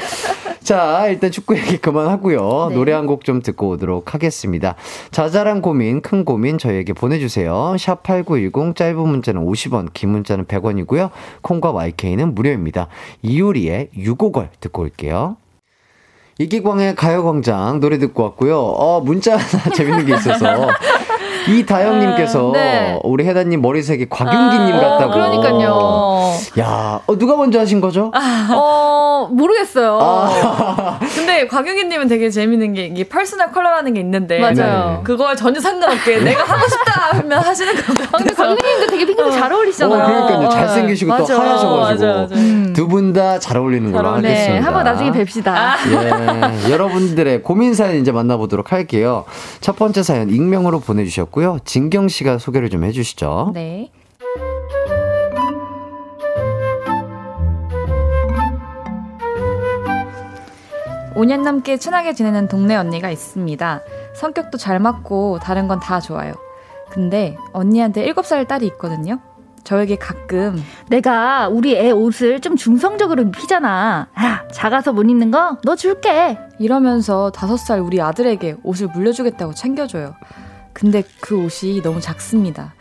자, 일단 축구 얘기 그만하고요. 네. 노래 한 곡 좀 듣고 오도록 하겠습니다. 자잘한 고민, 큰 고민 저희에게 보내주세요. 샵 8910 짧은 문자는 50원, 긴 문자는 100원이고요. 콩과 마이케이는 무료입니다. 이효리의 U-Go-Girl 듣고 올게요. 이기광의 가요광장 노래 듣고 왔고요. 어, 문자 하나 재밌는 게 있어서. 이다영님께서 네. 우리 해나님 머리색이 곽윤기님 같다고. 어, 그러니까요. 야, 어, 누가 먼저 하신 거죠? 어, 모르겠어요. 아. 근데 곽윤기님은 되게 재밌는 게 이게 personal color라는 게 있는데 맞아요. 네. 그걸 전혀 상관없게 내가 하고 싶다 하면 하시는 거 아, 근데 같아서 강민님도 되게 핑크색 잘 어, 어울리시잖아요. 그러니까요. 잘생기시고 또 맞아. 하얘셔가지고. 맞아, 맞아. 음. 두분 다 잘 어울리는 걸로 잘 하겠습니다. 네, 한번 나중에 뵙시다. 예, 여러분들의 고민 사연 이제 만나보도록 할게요. 첫 번째 사연 익명으로 보내주셨 고요. 진경 씨가 소개를 좀 해주시죠. 네. 오년 넘게 친하게 지내는 동네 언니가 있습니다. 성격도 잘 맞고 다른 건 다 좋아요. 근데 언니한테 7살 딸이 있거든요. 저에게 가끔 내가 우리 애 옷을 좀 중성적으로 입히잖아. 야, 작아서 못 입는 거 너 줄게. 이러면서 5살 우리 아들에게 옷을 물려주겠다고 챙겨줘요. 근데 그 옷이 너무 작습니다.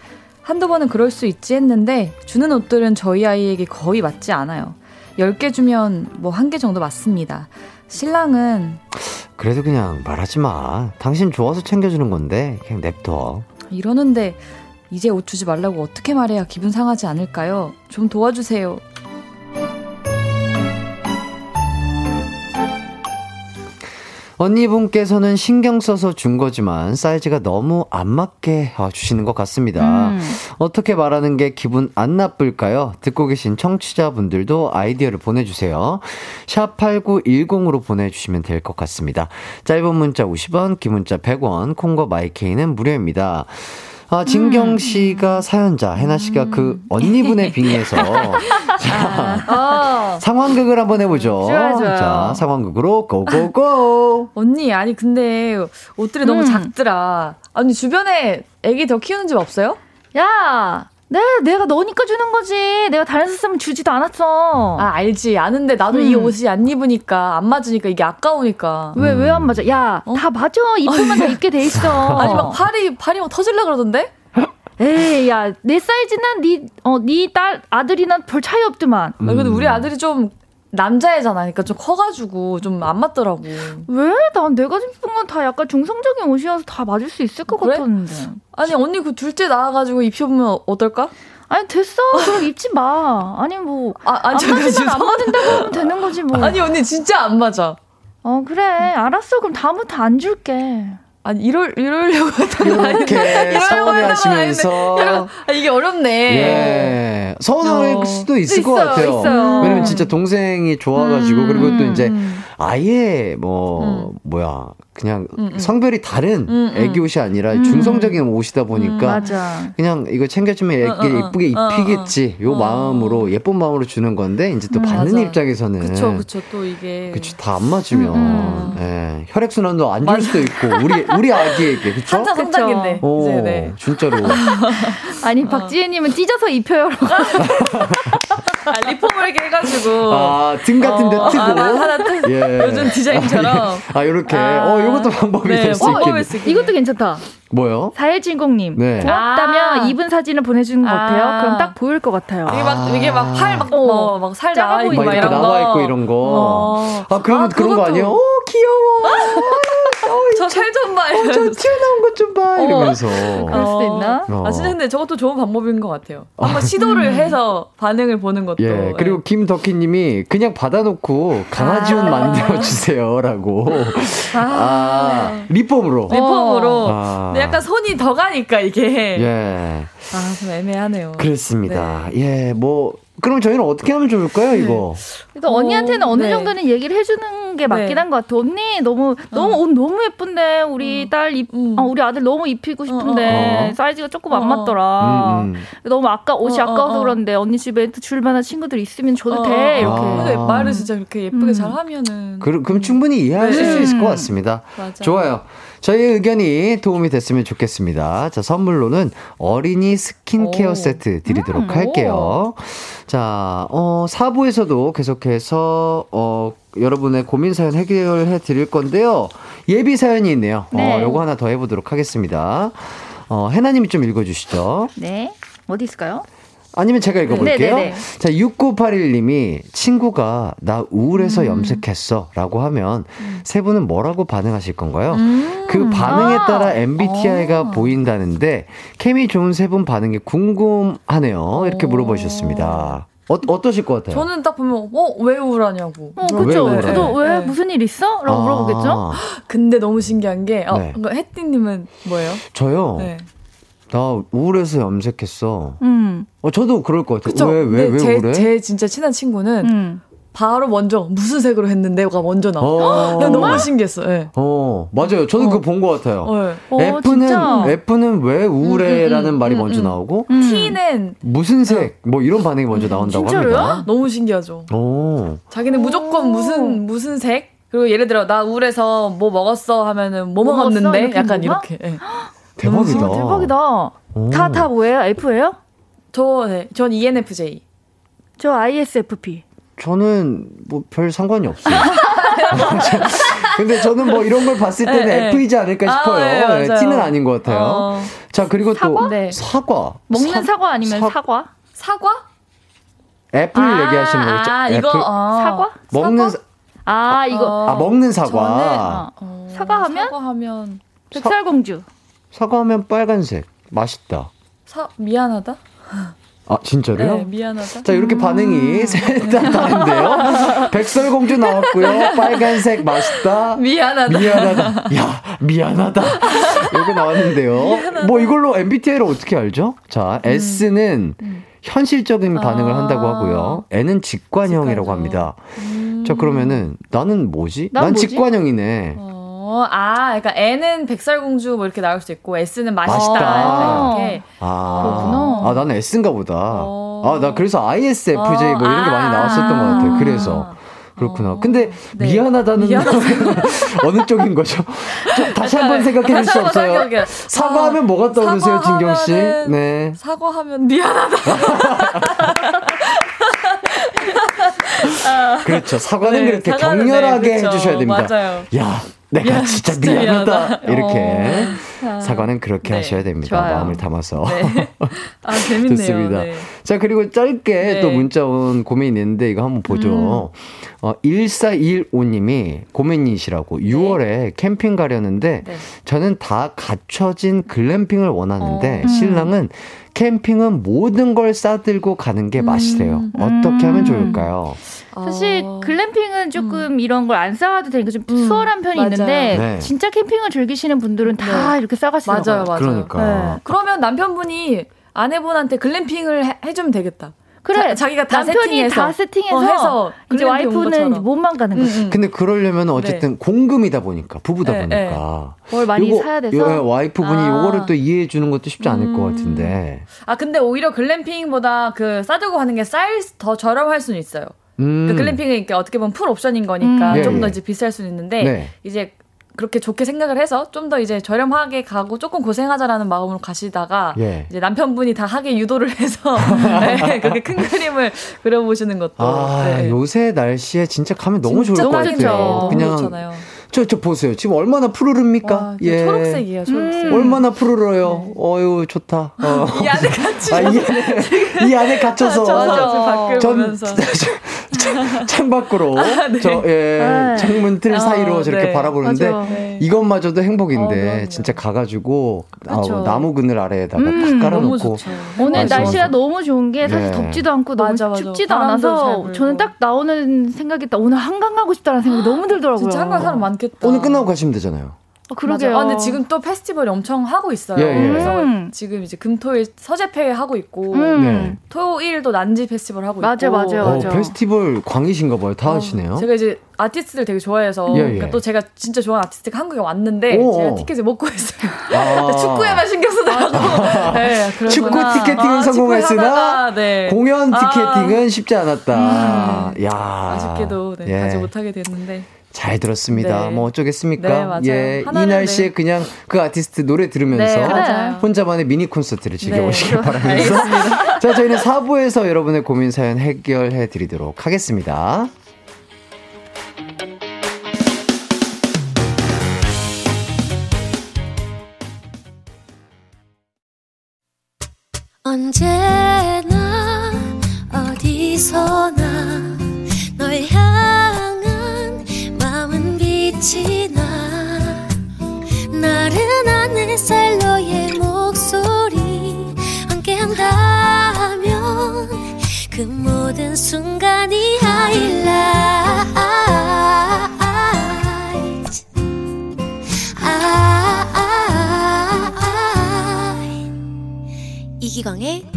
한두 번은 그럴 수 있지 했는데 주는 옷들은 저희 아이에게 거의 맞지 않아요. 10개 주면 뭐 한 개 정도 맞습니다. 신랑은 그래도 그냥 말하지 마. 당신 좋아서 챙겨주는 건데 그냥 냅둬. 이러는데 이제 옷 주지 말라고 어떻게 말해야 기분 상하지 않을까요? 좀 도와주세요. 언니분께서는 신경 써서 준 거지만 사이즈가 너무 안 맞게 아, 주시는 것 같습니다. 음. 어떻게 말하는 게 기분 안 나쁠까요? 듣고 계신 청취자분들도 아이디어를 보내주세요. 샵 8910으로 보내주시면 될 것 같습니다. 짧은 문자 50원, 긴 문자 100원, 콩과 마이케이는 무료입니다. 아, 진경 씨가 사연자, 해나 씨가 그 언니분에 빙의해서 자, 어. 상황극을 한번 해보죠. 좋아요, 좋아요. 자, 상황극으로 고고고! 언니, 아니 근데 옷들이 너무 음. 작더라. 아니 주변에 애기 더 키우는 집 없어요? 야, 내 내가 너니까 주는 거지. 내가 다른 사람 주지도 않았어. 아 알지 아는데 나도 이 음. 옷이 안 입으니까 안 맞으니까 이게 아까우니까 왜 왜 안 맞아? 야, 어? 다 맞아. 이쁘면 다 입게 돼 있어. 아니 막 팔이 팔이 막 터질라 그러던데 에이, 야, 내 사이즈는 네어네딸 아들이나 별 차이 없더만. 아, 근데 우리 아들이 좀 남자애잖아 그러니까 좀 커가지고 좀 안 맞더라고 왜? 난 내가 입은 건 다 약간 중성적인 옷이어서 다 맞을 수 있을 것 그래? 같았는데. 아니 언니 그 둘째 나와가지고 입혀보면 어떨까? 아니 됐어. 그럼 입지 마. 아니 뭐. 아, 안 잠깐, 맞으면 안 맞는다고 하면 되는 거지 뭐. 아니 언니 진짜 안 맞아 어 그래 알았어. 그럼 다음부터 안 줄게. 아니 이럴 거 이렇게 이러려고 서운해 했던 건 아닌데. 하시면서 아, 이게 어렵네 예. 서운할 어. 수도 있을 것 있어요, 같아요. 있어요. 왜냐면 진짜 동생이 좋아가지고 음, 그리고 또 이제 음. 아예 뭐 음. 뭐야 그냥 음, 음. 성별이 다른 음, 음. 애기 옷이 아니라 음. 중성적인 옷이다 보니까 맞아. 그냥 이거 챙겨주면 어, 애기 어, 어. 예쁘게 어, 어, 입히겠지 요 어. 마음으로 예쁜 마음으로 주는 건데 이제 또 음, 받는 맞아. 입장에서는 그쵸 그쵸 또 이게 그쵸 다 안 맞으면 음, 예, 혈액 순환도 안 줄 수도 있고 우리 우리 아기에게 그쵸? 한자 성장인데 오, 이제 네. 진짜로 아니 박지혜님은 찢어서 입혀요. 아, 리폼을 이렇게 해가지고 아 등 같은 데 어, 트고 하나, 하나 뜨- 예. 요즘 디자인처럼 아 요렇게 아. 어 요것도 방법이 네, 될수 방법일 있겠네 수 있겠네. 이것도 괜찮다. 뭐요? 4170님. 네. 고맙다면 아. 입은 사진을 보내주는 것 같아요. 아. 그럼 딱 보일 것 같아요. 이게 막 이게 막 팔 막 어. 막 살 나와 있고 막 이런 나와 거. 있고 이런 거. 어. 아 그러면 아, 그런 거. 아니에요? 오 귀여워. 저살 좀 봐. 어, 저 튀어나온 것 좀 봐. 이러면서. 그럴 수도 있나? 어. 아 진짜 근데 저것도 좋은 방법인 것 같아요. 한번 시도를 해서 반응을 보는 것도. 예, 그리고 김덕희 님이 그냥 받아놓고 강아지 옷 만들어 주세요 라고. 아, 리폼으로. 네. 리폼으로. 아. 근데 약간 손이 더 가니까 이게. 예, 아 좀 애매하네요. 그렇습니다. 네. 예, 뭐 그럼 저희는 어떻게 하면 좋을까요, 이거? 그래서 어, 언니한테는 어느 네. 정도는 얘기를 해주는 게 맞긴 네. 한것 같아. 언니 너무 너무 옷 너무 예쁜데 우리 딸 입, 음. 아, 우리 아들 너무 입히고 싶은데 어. 사이즈가 조금 어, 안 어. 맞더라. 음, 음. 너무 아까 옷이 어, 어, 아까워서 어. 그런데 언니 집에 또 줄만한 친구들 있으면 줘도 어, 돼 어, 이렇게. 어. 아. 말을 진짜 그렇게 예쁘게 음. 잘 하면은. 그, 그럼 충분히 이해하실 네. 수 있을 것 같습니다. 맞아. 좋아요. 저희의 의견이 도움이 됐으면 좋겠습니다. 자, 선물로는 어린이 스킨케어 오. 세트 드리도록 음, 할게요. 자, 어, 4부에서도 계속해서, 어, 여러분의 고민 사연 해결해 드릴 건데요. 예비 사연이 있네요. 네. 어, 요거 하나 더 해보도록 하겠습니다. 어, 해나님이 좀 읽어주시죠. 네. 어디 있을까요? 아니면 제가 읽어볼게요. 네, 네, 네. 자, 6981님이 친구가 나 우울해서 음. 염색했어 라고 하면 세 분은 뭐라고 반응하실 건가요? 음. 그 반응에 아. 따라 MBTI가 어. 보인다는데 케미 좋은 세 분 반응이 궁금하네요. 이렇게 어. 물어보셨습니다. 어, 어떠실 것 같아요? 저는 딱 보면 어왜 우울하냐고. 어, 왜 그쵸. 우울해? 저도 왜 네. 무슨 일 있어? 라고 아, 물어보겠죠? 근데 너무 신기한 게 어, 네. 그 혜띠님은 뭐예요? 저요. 네. 나 우울해서 염색했어. 음. 어, 저도 그럴 것 같아요. 그쵸? 왜, 왜, 왜 제, 우울해? 제 진짜 친한 친구는 음. 바로 먼저 무슨 색으로 했는데가 먼저 나와. 어, 나 너무 신기했어. 예. 어, 맞아요. 저도 어. 그거 본 것 같아요. 어. 어, F는, 진짜? F는 왜 우울해라는 음, 음, 말이 음, 먼저 음. 나오고, 음. T는 무슨 색, 뭐 이런 반응이 먼저 나온다고 진짜로요? 합니다. 너무 신기하죠. 오. 자기는 무조건 무슨 무슨 색 그리고 예를 들어 나 우울해서 뭐 먹었어 하면은 뭐, 뭐 먹었어? 먹었는데 이렇게 약간? 이렇게. 예. 대박이다. 아, 대박이다. 오. 다, 다 뭐예요? F예요? 저, 네, 전 ENFJ. 저 ISFP. 저는 뭐 별 상관이 없어요. 근데 저는 뭐 이런 걸 봤을 때는 네, 네. F이지 않을까 아, 싶어요. 네, 네. T는 아닌 것 같아요. 어, 자, 그리고 또 사과? 네. 사과. 먹는 사 과 아니면 사- 사과? 사과? 애플 아, 얘기하시는 거겠죠? 아, 이거 애플. 어. 사과? 먹는 사과? 아, 이거 아 먹는 사과. 어, 사과하면? 사과하면 백설공주. 사 과하면 빨간색. 맛있다. 사 미안하다. 아 진짜로요? 네, 미안하다. 자 이렇게 반응이 셋다 다른데요. 백설공주 나왔고요. 빨간색 맛있다. 미안하다. 미안하다. 야 미안하다. 이거 나왔는데요. 뭐 이걸로 MBTI를 어떻게 알죠? 자 S는 현실적인 반응을 아. 한다고 하고요. N은 직관형이라고 직관형. 합니다. 자 그러면은 나는 뭐지? 난 난 뭐지? 직관형이네. 어, 아, 그러니까 N은 백설공주 뭐 이렇게 나올 수 있고 S는 맛있다. 맛있다. 약간 이렇게. 아, 그렇구나. 아 나는 S인가 보다. 어. 아 나 그래서 ISFJ 뭐 이런 게 많이 아. 나왔었던 것 같아요. 그래서 그렇구나. 어. 근데 네. 미안하다는 어느 쪽인 거죠? 좀 다시 한 번 생각해 줄 수 없어요. 사과하면 뭐가 떠오르세요, 진경 씨? 네. 사과하면 미안하다. 그렇죠. 사과는 네, 그렇게 사과는 격렬하게 네, 그렇죠. 해주셔야 됩니다. 맞아요. 야, 내가 미안, 진짜 진짜 미안하다. 미안하다. 이렇게 어. 사과는 그렇게 네, 하셔야 됩니다. 좋아요. 마음을 담아서. 네. 아, 재밌네요. 좋습니다. 네. 자, 그리고 짧게 네. 또 문자 온 고민이 있는데 이거 한번 보죠. 어, 1415님이 고민이시라고 6월에 캠핑 가려는데 네. 저는 다 갖춰진 글램핑을 원하는데 어. 신랑은 캠핑은 모든 걸 싸들고 가는 게 맛이래요. 어떻게 하면 음. 좋을까요? 사실 어. 글램핑은 조금 이런 걸 안 싸와도 되니까 좀 음, 수월한 편이 맞아요. 있는데 네. 진짜 캠핑을 즐기시는 분들은 다 네. 이렇게 싸가시더라고요. 맞아요, 맞아요. 그러니까. 네. 그러면 남편분이 아내분한테 글램핑을 해, 해주면 되겠다. 그래, 자, 자기가 다 남편이 세팅해서. 다 세팅해서 어, 해서 이제 와이프는 몸만 가는 음, 거지. 음. 근데 그러려면 어쨌든 공금이다 보니까 부부다 네, 보니까 뭘 많이 요거, 사야 돼서. 요, 와이프분이 아. 요거를 또 이해해 주는 것도 쉽지 않을 것 음. 같은데. 아 근데 오히려 글램핑보다 그 싸들고 가는 게 쌀 더 저렴할 수는 있어요. 음. 그 글램핑은 이렇게 어떻게 보면 풀 옵션인 거니까 음. 예, 좀더 예. 이제 비쌀 수는 있는데 네. 이제 그렇게 좋게 생각을 해서 좀 더 이제 저렴하게 가고 조금 고생하자라는 마음으로 가시다가 예. 이제 남편분이 다 하게 유도를 해서 네, 그렇게 큰 그림을 그려보시는 것도 아, 네. 요새 날씨에 진짜 가면 너무 좋을 진짜 것 딱이죠. 같아요. 그냥 좋잖아요. 저, 저 보세요. 지금 얼마나 푸르릅니까? 와, 진짜 초록색이에요, 초록색. 음. 얼마나 푸르러요. 어유 좋다. 어. 이 안에 같이 아, 이 안에, 이 안에 갇혀서. 갇혀서 밖을 전 보면서 창- 창 밖으로 네. 저 예, 네. 창문 틀 어, 사이로 저렇게 네. 바라보는데 맞아. 네. 이것마저도 행복인데 어, 그럼요. 진짜 가가지고 아, 그쵸. 나무 그늘 아래에다가 음, 딱 깔아놓고. 오늘 맞아, 날씨가. 너무 좋은 게 사실 네. 덥지도 않고 너무 맞아, 맞아. 춥지도 않아서. 저는 딱 나오는 생각이 딱 오늘 한강 가고 싶다는 생각이 너무 들더라고요. 진짜 한강 사람 많겠 다. 오늘 끝나고 가시면 되잖아요. 어, 그러게요. 맞아. 아, 근데 지금 또 페스티벌이 엄청 하고 있어요. 예, 예. 그래서 음. 지금 이제 금토일 서재페 하고 있고 음. 네. 토일도 난지 페스티벌 하고 맞아, 있고. 맞아, 어, 맞아. 페스티벌 광이신가 봐요. 다 어, 하시네요. 제가 이제 아티스트를 되게 좋아해서 예, 예. 그러니까 또 제가 진짜 좋아하는 아티스트가 한국에 왔는데 오. 제가 티켓을 못 구했어요. 아. 축구에만 신경 쓰느라고. 네, 그래서 축구 아, 티켓팅은 아, 성공했으나 네. 공연 아. 티켓팅은 쉽지 않았다. 야 아쉽게도 네, 예. 가지 못하게 됐는데 잘 들었습니다. 네. 뭐 어쩌겠습니까? 네, 맞아요. 예, 이 날씨에 네. 그냥 그 아티스트 노래 들으면서 네. 혼자만의 미니 콘서트를 즐겨보시길 네, 바라면서 자 저희는 4부에서 여러분의 고민 사연 해결해 드리도록 하겠습니다. 언제나 어디서나 널 마음은 빛이 나 나른한 햇살 너의 목소리 함께한다면 그 모든 순간이 하이라이트 아, 이기광의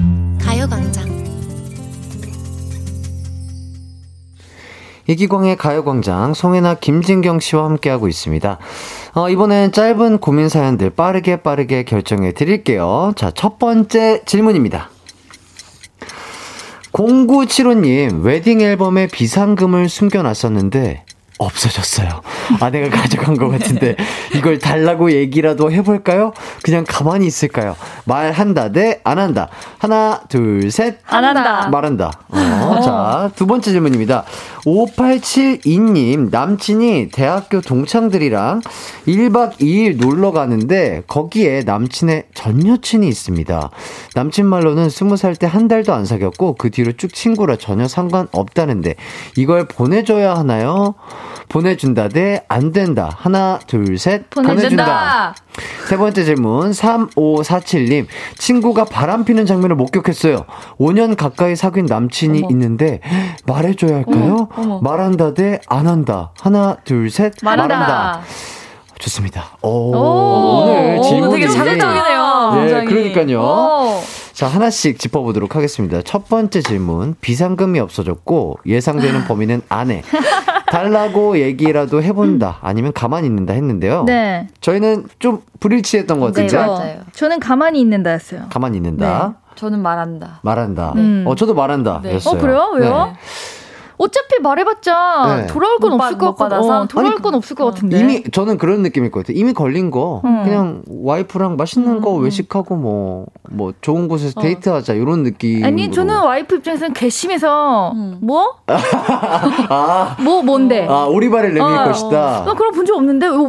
이기광의 가요광장 송혜나 김진경 씨와 함께하고 있습니다. 어, 이번엔 짧은 고민 사연들 빠르게 빠르게 결정해 드릴게요. 자, 첫 번째 질문입니다. 0975님, 웨딩 앨범에 비상금을 숨겨놨었는데, 없어졌어요. 아내가 가져간 것 같은데 이걸 달라고 얘기라도 해볼까요? 그냥 가만히 있을까요? 말한다 대 안 한다. 하나, 둘, 셋. 안 한다. 말한다. 어, 자, 두 번째 질문입니다. 5872님, 남친이 대학교 동창들이랑 1박 2일 놀러 가는데 거기에 남친의 전 여친이 있습니다. 남친 말로는 20살 때 한 달도 안 사귀었고 그 뒤로 쭉 친구라 전혀 상관없다는데 이걸 보내줘야 하나요? 보내준다 대 안 된다. 하나, 둘, 셋. 보내준다. 세 번째 질문 3547님 친구가 바람 피는 장면을 목격했어요 5년 가까이 사귄 남친이 있는데 말해줘야 할까요? 말한다 대 안 한다 하나 둘 셋 말한다. 좋습니다 오, 오, 오, 질문이 되게 장대적이네요, 예, 굉장히. 그러니까요 오. 자 하나씩 짚어보도록 하겠습니다 첫 번째 질문 비상금이 없어졌고 예상되는 범인은 아내 달라고 얘기라도 해본다 아니면 가만히 있는다 했는데요 네. 저희는 좀 불일치했던 것 네, 같은데 맞아요. 저는 가만히 있는다였어요. 가만히 있는다. 저는 말한다. 말한다. 음. 어, 저도 말한다. 네. 였어요. 어, 그래요? 왜요? 네. 어차피 말해봤자 네. 돌아올 건못 없을 받- 것 받아서? 어, 돌아올 아니, 건 없을 것 같은데. 이미 저는 그런 느낌일 것 같아요. 이미 걸린 거 음. 그냥 와이프랑 맛있는 거 외식하고 뭐뭐 좋은 곳에서 데이트하자 이런 느낌. 아니 저는 와이프 입장에서는 괘씸해서 음. 뭐? 아, 뭐 뭔데? 아 오리발을 내밀 어, 것이다. 나 그런 본 적 없는데 뭐,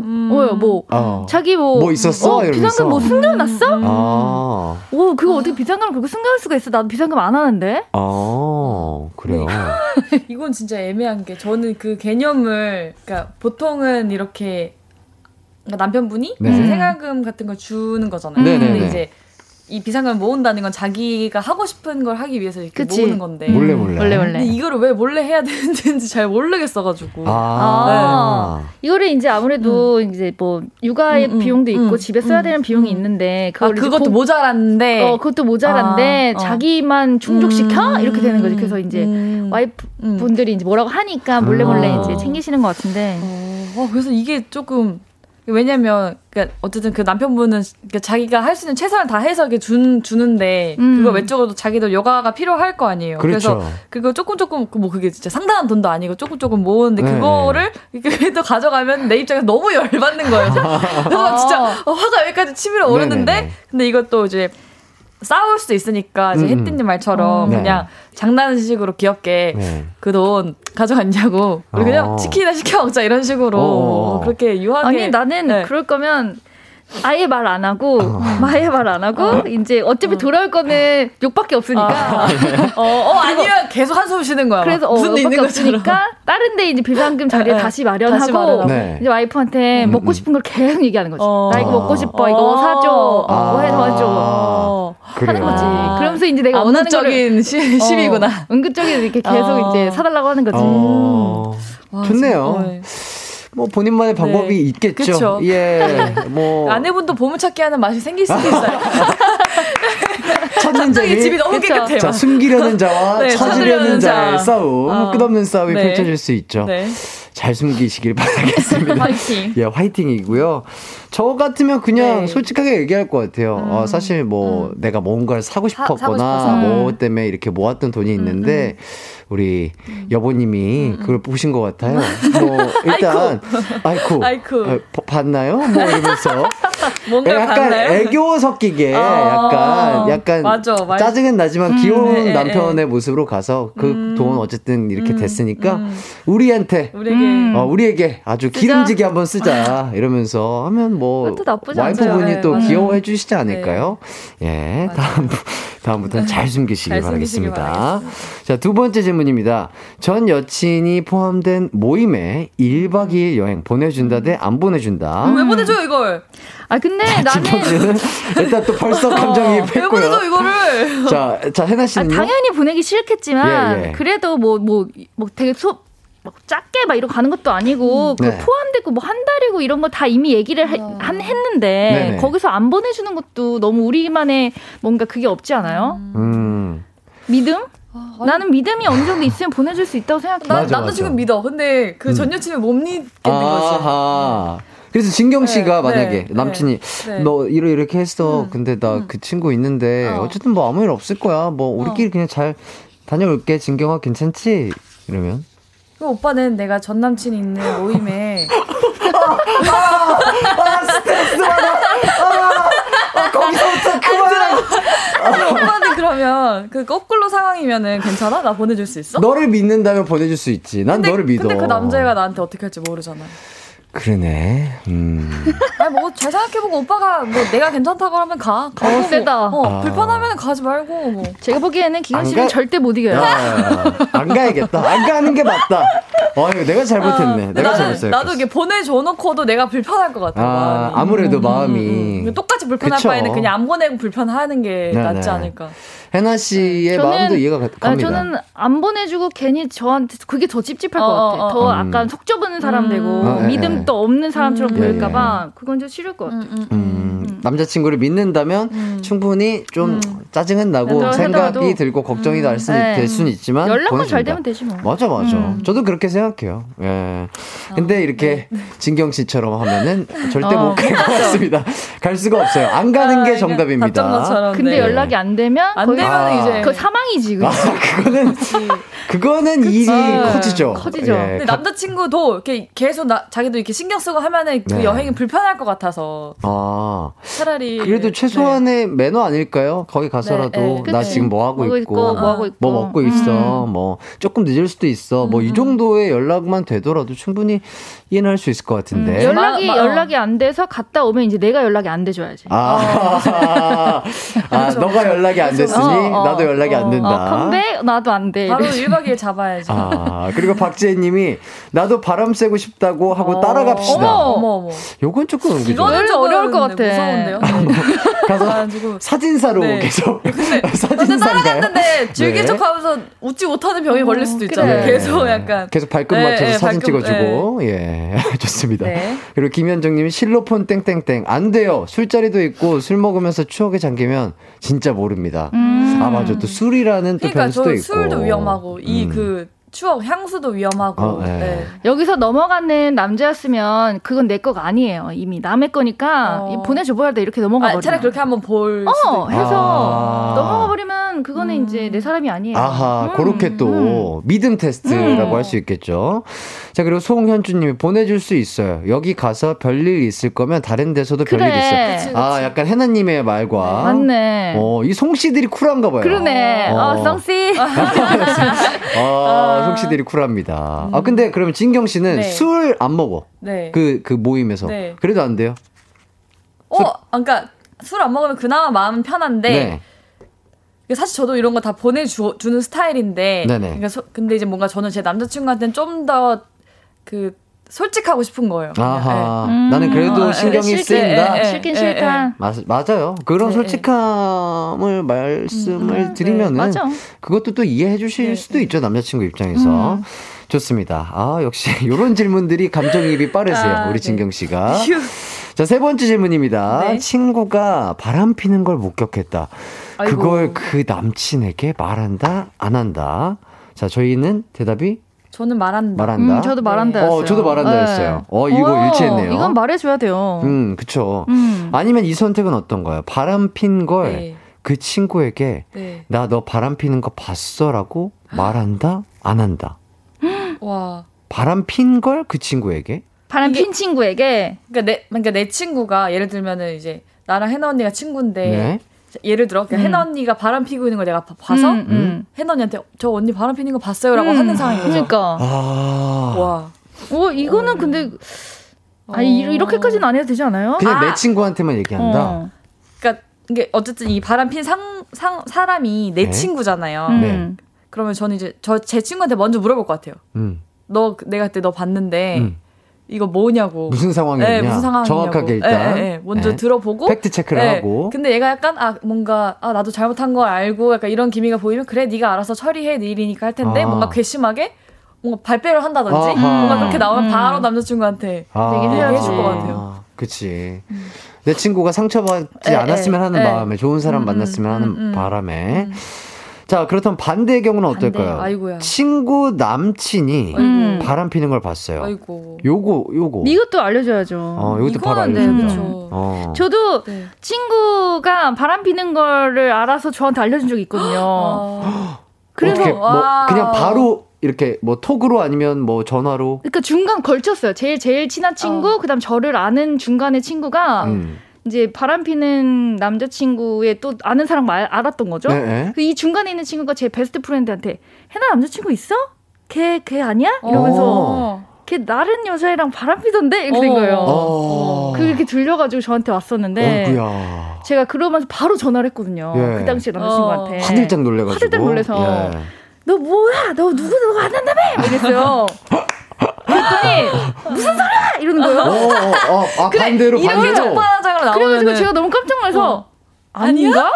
뭐 어. 자기 뭐 뭐 있었어? 어. 비상금 뭐 숨겨놨어? 아, 오 그거 어떻게 비상금을 그렇게 숨겨놓을 수가 있어? 나도 비상금 안 하는데. 아, 그래요. 이건 진짜 애매한 게 저는 그 개념을 그러니까 보통은 이렇게 그러니까 남편분이 네. 이제 생활금 같은 걸 주는 거잖아요. 네, 네, 근데 네. 이제 이 비상금을 모은다는 건 자기가 하고 싶은 걸 하기 위해서 이렇게 그치. 모으는 건데. 몰래 몰래. 몰래 몰래. 근데 이거를 왜 몰래 해야 되는지 잘 모르겠어가지고. 아, 이거를 이제 아무래도 이제 뭐 육아의 음, 음, 비용도 있고 음, 집에 써야 음, 되는 비용이 음. 있는데 아, 그걸 이제 그것도 고- 모자란데. 어 그것도 모자란데 아, 어. 자기만 충족시켜 음, 이렇게 되는 거지. 그래서 이제 음, 와이프 음. 분들이 이제 뭐라고 하니까 몰래 몰래 아. 이제 챙기시는 것 같은데. 어, 어, 그래서 이게 조금 왜냐면 그러니까 어쨌든 그 남편분은 그러니까 자기가 할 수 있는 최선을 다 해서 이렇게 준 주는데 음. 그거 외적으로 자기도 여가가 필요할 거 아니에요. 그렇죠. 래서 그거 조금 조금 뭐 그게 진짜 상당한 돈도 아니고 조금 조금 모으는데 네. 그거를 이렇게 또 가져가면 내 입장에서 너무 열받는 거예요. 그래서 진짜 어, 화가 여기까지 치밀어 오르는데 네네네. 근데 이것도 이제 싸울 수도 있으니까 이제 음. 혜띠님 말처럼 네. 그냥 장난식으로 귀엽게 네. 그돈 가져갔냐고 우리 그냥 어. 치킨이나 시켜 먹자 이런 식으로 어. 그렇게 유하게 아니 나는 네. 그럴 거면 아예 말 안 하고 아예 말 안 하고 이제 어차피 돌아올 거는 욕밖에 없으니까 어, 어 아니면 계속 한숨 쉬는 거야. 그래서 어, 무슨 일 욕밖에. 없으니까 다른 데 이제 비상금 자리에 네, 다시 다시 마련하고 마련하고. 네. 이제 와이프한테 음, 먹고 음. 싶은 걸 계속 얘기하는 거지. 어. 나 이거 먹고 싶어. 이거 어. 사줘. 어, 뭐 해서 줘. 어. 그래요. 하는 거지. 아. 그러면서 이제 내가 원하는 거를 시, 시비구나. 어, 은근적인 이렇게 계속 어. 이제 사달라고 하는 거지. 어, 와, 좋네요. 진짜, 네. 뭐 본인만의 방법이 네. 있겠죠. 그쵸. 예, 뭐 아내분도 보물찾기 하는 맛이 생길 수도 있어요. 찾는 재미. 집이 너무 그쵸. 깨끗해요. 자, 숨기려는 자와 네, 찾으려는 찾으려는 자의 자. 싸움, 어. 끝없는 싸움이 네. 펼쳐질 수 있죠. 네. 잘 숨기시길 바라겠습니다. 화이팅. 예, 화이팅이고요. 저 같으면 그냥 네. 솔직하게 얘기할 것 같아요. 어, 사실 뭐 내가 뭔가를 사고 사- 싶었거나 싶어서. 뭐 때문에 이렇게 모았던 돈이 있는데 우리 여보님이 그걸 보신 것 같아요. 뭐 일단 아이쿠, 아이쿠. 어, 봐- 봤나요? 뭐 이러면서 뭔가 약간 봤나요? 애교 섞이게 어, 약간 약간 맞아, 맞아. 짜증은 나지만 귀여운 네, 남편의 모습으로 가서 그 음. 돈 어쨌든 이렇게 음, 됐으니까 음. 우리한테 우리에게 음. 어, 우리에게 아주 기름지게 한번 쓰자 이러면서 하면 뭐 와이프분이. 또 네, 귀여워해 주시지 않을까요? 예, 맞아요. 다음 다음부터는 잘 숨기시길 잘 바라겠습니다. 자, 두 번째 질문입니다. 전 여친이 포함된 모임에 1박 2일 여행 보내준다 대 안 보내준다. 왜 보내줘요 이걸? 아 근데 진경 나는 씨는 일단 또 벌써 감정이 왜 보내줘. 이거를? 자, 자 해나 아, 씨는요? 당연히 보내기 싫겠지만 예, 예. 그래도 뭐 뭐 뭐 되게 소, 막 작게 막 이러고 가는 것도 아니고 그 네. 포함되고 뭐 한 달이고 이런 거 다 이미 얘기를 해- 한 했는데 네네. 거기서 안 보내주는 것도 너무 우리만의 뭔가 그게 없지 않아요? 음. 믿음? 아, 나는 믿음이 어느 정도 있으면 보내줄 수 있다고 생각해. 나, 맞아, 나도 맞아. 지금 믿어. 근데 그 전 여친을 못 믿겠는 거지. 아하. 그래서 진경 씨가 네, 만약에 네, 남친이 네. 너 이러 이렇게 했어. 음, 근데 나 음. 그 친구 있는데 어. 어. 쨌든뭐 아무 일 없을 거야. 뭐 우리끼리 그냥 잘 다녀올게. 진경아 괜찮지? 이러면 그 오빠는 내가 전 남친이 있는 모임에 거기서부터 그만. 오빠는 그러면 그 거꾸로 상황이면은 괜찮아? 나 보내줄 수 있어? 너를 믿는다면 보내줄 수 있지. 난 근데, 너를 믿어. 근데 그 남자애가 나한테 어떻게 할지 모르잖아. 그러네. 음. 아니 뭐잘 생각해보고 오빠가 뭐 내가 괜찮다고 하면 가. 가고 어, 세다. 뭐, 어, 아. 불편하면 가지 말고 뭐. 제가 보기에는 기관 안 씨는 가- 절대 못 이겨요. 야, 안 가야겠다. 안 가는 게 맞다. 어, 이거 내가 잘못했네. 근데 내가 나는, 잘못했어. 나도 이게 보내줘놓고도 내가 불편할 것 같아. 아. 아무래도 마음이. 음, 똑같이 불편할 그쵸. 바에는 그냥 안 보내고 불편하는 게 네, 낫지 네. 않을까. 해나 씨의 저는- 마음도 이해가 가- 아, 갑니다. 저는 안 보내주고 괜히 저한테 그게 더 찝찝할 어, 것 같아. 어, 더 어. 약간 속 좁은 사람 음. 되고 어, 예, 믿음도 없는 사람처럼 음. 보일까봐 그건 좀 싫을 것 같아. 음, 남자친구를 믿는다면 충분히 좀 짜증은 나고 하더라도- 생각이 들고 걱정이 날 수, 네. 될 수는 있지만 연락만 잘. 되면 되지 뭐. 맞아 맞아. 음. 저도 그렇게 생각해요. 예. 근데 이렇게 진경 씨처럼 하면은 절대 어, 못갈것 같습니다. 갈 수가 없어요. 안 가는 아, 게 정답입니다. 근데 네. 연락이 안 되면 안 되면 아. 이제 그 사망이지. 그거. 아, 그거는 그거는 일이 아, 커지죠. 커지죠. 예, 근데 가- 남자친구도 이렇게 계속 나, 자기도 이렇게 신경 쓰고 하면은 그 네. 여행이 불편할 것 같아서 아, 차라리 그래도 최소한의 매너 아닐까요? 거기 가서라도 네, 네. 나. 지금 뭐 하고 뭐 있고, 뭐 하고 있고. 뭐 먹고 있어, 음. 뭐 조금 늦을 수도 있어, 뭐 이 정도의 연락만 되더라도 충분히 이해는 할 수 있을 것 같은데. 연락이 마- 마- 연락이 안 돼서 갔다 오면 이제 내가 연락이 안 돼줘야지. 아, 아 너가 연락이 안 됐으니 어, 어. 나도 연락이 안 어, 된다. 컴백 나도 안 돼. 바로 이래. 1박 2일 잡아야지. 아, 그리고 박재희님이 나도 바람 쐬고 싶다고 하고 따라갑시다. 어머 어머 어머. 요건 조금? 이거는 좀 어려울 것 같아. 무서운데요. 네. 가서 그래가지고 사진사로 네. 계속 근데 사진사인가요? 따라갔는데 즐긴 네. 척하면서 웃지 못하는 병이 걸릴 수도 있잖아요. 그래. 계속 약간 계속 발끝 네, 맞춰서 네, 사진 발끝, 찍어주고 예 좋습니다. 네. 그리고 김현정님이 실로폰 땡땡땡 안 돼요. 술자리도 있고 술 먹으면서 추억에 잠기면 진짜 모릅니다. 아 맞아 또 술이라는 또 그러니까 변수도 저 있고 술도 위험하고 이 음. 그 추억 향수도 위험하고. 어, 네. 네. 여기서 넘어가는 남자였으면 그건 내 거가 아니에요. 이미 남의 거니까 어. 이 보내줘봐야 돼 이렇게 넘어가 아, 버려. 차라리 그렇게 한번 볼 수도 어 있고. 해서 아. 넘어가 버리면 그거는 이제 내 사람이 아니에요. 아하, 음, 그렇게 또 믿음 테스트라고 음. 할수 있겠죠. 자, 그리고 송현주님이 보내줄 수 있어요. 여기 가서 별일 있을 거면 다른 데서도 그래. 별일 있어요. 그치, 아, 약간 해나님의 말과. 맞네. 어, 이 송씨들이 쿨한가 봐요. 그러네. 어. 어, 썽씨. 아, 송씨들이 쿨합니다. 아, 근데 그러면 진경 씨는 네. 술안 먹어. 네. 그, 그 모임에서. 네. 그래도 안 돼요? 어, 그러니까 술 안 먹으면 그나마 마음은 편한데 네. 사실 저도 이런 거 다 보내주는 스타일인데 네네. 그러니까 소- 근데 이제 뭔가 저는 제 남자친구한테는 좀 더 그 솔직하고 싶은 거예요. 아하. 음. 나는 그래도 어, 신경이 싫- 쓰인다. 예, 예. 싫긴 예, 싫다. 맞, 맞아요. 그런 네, 솔직함을 말씀을 드리면은 맞아. 그것도 또 이해해 주실 네, 수도 있죠. 남자친구 입장에서. 좋습니다. 아, 역시 이런 질문들이 감정이입이 빠르세요. 아, 우리 네. 진경 씨가. 자, 세 번째 질문입니다. 네. 친구가 바람 피는 걸 목격했다. 아이고. 그걸 그 남친에게 말한다, 안 한다. 자, 저희는 대답이 저는 말한다. 말한다. 음, 저도 말한다. 어, 저도 말한다 했어요. 어, 이거 어, 일치했네요. 이건 말해줘야 돼요. 음, 그쵸. 음. 아니면 이 선택은 어떤가요? 바람 핀걸 네. 그 친구에게 네. 나너 바람 피는 거 봤어? 라고 말한다? 안 한다? 와. 바람 핀 걸 그 친구에게? 바람 핀 친구에게 그러니까 내 그러니까 내 친구가 예를 들면은 이제 나랑 해나 언니가 친구인데 네. 예를 들어 그러니까 음. 해나 언니가 바람 피고 있는 걸 내가 봐- 봐서 음, 음. 해나 언니한테 저 언니 바람 피는 거 봤어요라고 음, 하는 상황인 거죠. 그러니까. 아. 와. 어, 이거는 근데 아니 이- 이렇게까지는 안 해도 되지 않아요? 그냥 내 아. 친구한테만 얘기한다? 어. 그러니까 이게 어쨌든 이 바람 핀 상, 상 사람이 내 네. 친구잖아요. 음. 네. 그러면 저는 이제 저 제 친구한테 먼저 물어볼 것 같아요. 음. 너 내가 그때 너 봤는데 음. 이거 뭐냐고. 무슨 상황이냐? 네, 무슨 상황이냐고. 정확하게 일단. 네, 네, 네. 먼저 네. 들어보고 팩트 체크를 네. 하고. 근데 얘가 약간 아 뭔가 아 나도 잘못한 걸 알고 약간 이런 기미가 보이면 그래 네가 알아서 처리해 네 일이니까 할 텐데 아. 뭔가 괘씸하게 뭔가 발뺌을 한다든지 아하. 뭔가 그렇게 나오면 음. 바로 남자친구한테 아. 얘기를 해야지. 해줄 것 같아요. 그치. 내 친구가 상처받지 에, 않았으면 에, 하는 에. 마음에, 좋은 사람 음, 만났으면 음, 하는 음, 음. 바람에. 자, 그렇다면 반대의 경우는 어떨까요? 반대, 아이고야. 친구 남친이 음. 바람 피는 걸 봤어요. 아이고. 요거, 요거. 이것도 알려줘야죠. 어, 이것도 바로 네, 알려준다. 그쵸. 어. 저도 네. 친구가 바람 피는 거를 알아서 저한테 알려준 적이 있거든요. 어. 그래서 어떻게, 뭐. 그냥 바로 이렇게 뭐 톡으로 아니면 뭐 전화로 그러니까 중간 걸쳤어요. 제일 제일 친한 친구, 그다음 저를 아는 중간의 친구가 음. 이제 바람 피는 남자친구의 또 아는 사람 말, 알았던 거죠. 네, 네. 그 이 중간에 있는 친구가 제 베스트 프렌드한테 해나 남자친구 있어? 걔 걔 아니야? 이러면서 어. 걔 다른 여자애랑 바람 피던데 이렇게 된 거예요. 어. 그렇게 들려가지고 저한테 왔었는데 어구야. 제가 그러면서 바로 전화를 했거든요. 예. 그 당시에 남자친구한테. 화들짝 놀래가지고. 화들짝 놀래서 예. 너 뭐야? 너 누구 누구 안 한다며? 막 이랬어요. 그랬더니 무슨 소리야? 이러는 어, 거예요. 어, 어, 아, 반대로, 이렇게 반대로. 적반하장으로 그래가지고 나오면은 제가 너무 깜짝 놀라서 아닌가?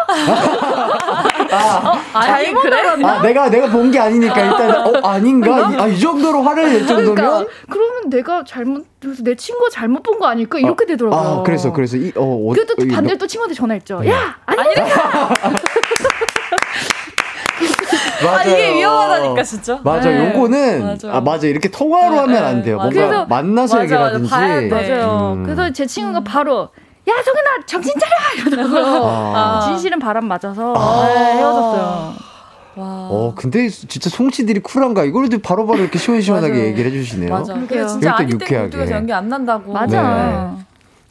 아니 그래? 아, 내가, 내가 본 게 아니니까 일단, 어, 아닌가? 이, 아, 이 정도로 화를 낼 정도면? 그러니까 그러면 내가 잘못 그래서 내 친구가 잘못 본 거 아닐까 이렇게 되더라고요. 아, 그래서, 그래서, 이, 어, 어, 그래도 또 이, 반대로 또 친구한테 전화했죠. 네. 야 아니니까. 맞아요. 아 이게 위험하다니까 진짜. 맞아, 네. 요거는, 맞아요. 아, 맞아. 이렇게 통화로 네, 하면 네, 안 돼요. 뭔가 그래서- 만나서 맞아, 얘기를 맞아. 하든지. 봐야 돼. 맞아요. 음. 그래서 제 친구가 바로 야 성현아 정신 차려 이러더라고요. 아. 진실은 바람 맞아서 아. 네, 헤어졌어요. 와. 어, 근데 진짜 송씨들이 쿨한가? 이거를 바로 바로 이렇게 시원시원하게. 얘기를 해주시네요. 맞아. 근데 진짜 아니 때 유쾌하게. 굴뚝에서 연기 안 난다고. 맞아.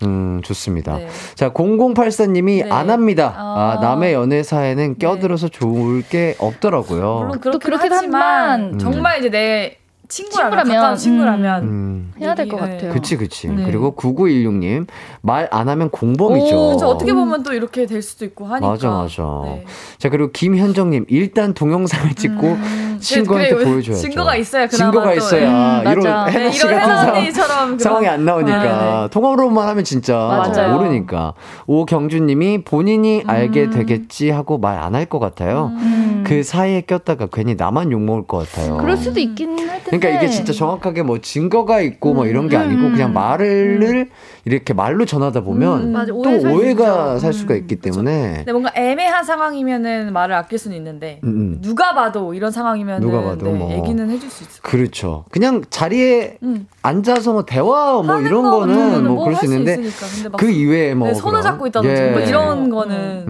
음, 좋습니다. 네. 자, 0084님이 네. 안 합니다. 아, 아. 남의 연애사에는 껴들어서 좋을 게 없더라고요. 물론 또 그렇긴 그렇긴 하지만 하지만 정말 이제 내 친구라면, 친구라면, 가까운 친구라면 음. 해야 될것 얘기- 네. 같아요. 그치, 그치. 네. 그리고 9916님, 말 안 하면 공범이죠. 그렇죠. 어떻게 보면 또 이렇게 될 수도 있고 하니까. 맞아, 맞아. 네. 자, 그리고 김현정님, 일단 동영상을 찍고 친구한테 그게 보여줘야죠. 증거가 있어야 그나마 증거가 또, 있어야 음. 이런 네, 해나 씨 이런 같은 혜나 상황, 언니처럼 그런- 상황이 안 나오니까 네, 통화로만 하면 진짜 맞아요. 모르니까 오경주님이 본인이 음. 알게 되겠지 하고 말 안 할 것 같아요. 음. 그 사이에 꼈다가 괜히 나만 욕 먹을 것 같아요. 그럴 수도 있긴 할 텐데. 그러니까 이게 진짜 정확하게 뭐 증거가 있고 뭐 이런 게 음, 아니고 음. 그냥 말을 이렇게 말로 전하다 보면 음, 맞아, 또 살 오해가 수 살. 수가 음, 있기 때문에 근데 뭔가 애매한 상황이면은 말을 아낄 수는 있는데 음, 음. 누가 봐도 이런 상황이면은 누가 봐도 네, 뭐. 얘기는 해줄 수 있을 것 그렇죠. 그냥 자리에 음. 앉아서 뭐 대화 뭐 이런 거 거는 뭐 뭐 그럴 수 있는데 막그 이외에 뭐 네, 손을 잡고 있다든지 예. 뭐 이런 거는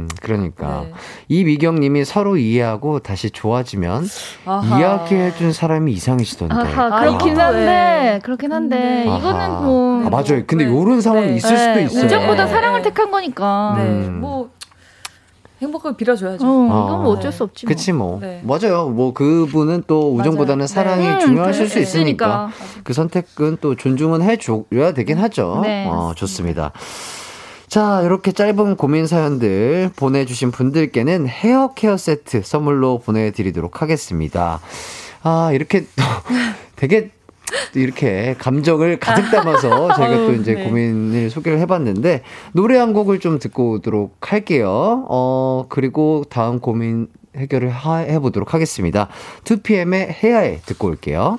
음 그러니까 네. 이미경님이 서로 이해하고 다시 좋아지면 아하. 이야기해준 사람이 이상이시던데. 아하, 아, 그렇긴 이것도 한데, 네. 그렇긴 한데, 아하. 이거는 뭐. 아, 맞아요. 근데 네. 요런 상황이 네. 있을 수도 네, 있어요. 우정보다 네. 사랑을 택한 거니까. 네, 음. 뭐 행복하게 빌어줘야죠. 어, 아. 이건 뭐 어쩔 수 없지. 뭐. 그치 뭐 네. 맞아요. 뭐 그분은 또 우정보다는 맞아요. 사랑이 네. 중요하실 음, 수 있으니까 그 선택은 또 존중은 해줘야 되긴 하죠. 네. 어, 좋습니다. 자, 이렇게 짧은 고민 사연들 보내주신 분들께는 헤어 케어 세트 선물로 보내드리도록 하겠습니다. 아, 이렇게 또 되게 또 이렇게 감정을 가득 담아서 저희가 또 이제 네. 고민을 소개를 해봤는데 노래 한 곡을 좀 듣고 오도록 할게요. 어, 그리고 다음 고민 해결을 하- 해보도록 하겠습니다. 2PM의 해야해 듣고 올게요.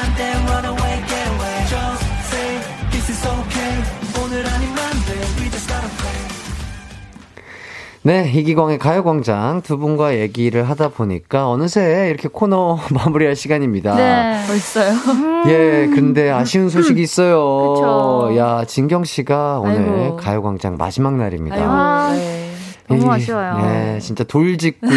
네, 이기광의 가요광장 두 분과 얘기를 하다 보니까 어느새 이렇게 코너 마무리할 시간입니다. 네. 벌써요. 예, 근데 아쉬운 소식이 있어요. 그쵸. 야, 진경 씨가 오늘 아이고. 가요광장 마지막 날입니다. 아이고, 아. 네. 너무 이- 아쉬워요. 예, 진짜 돌직구,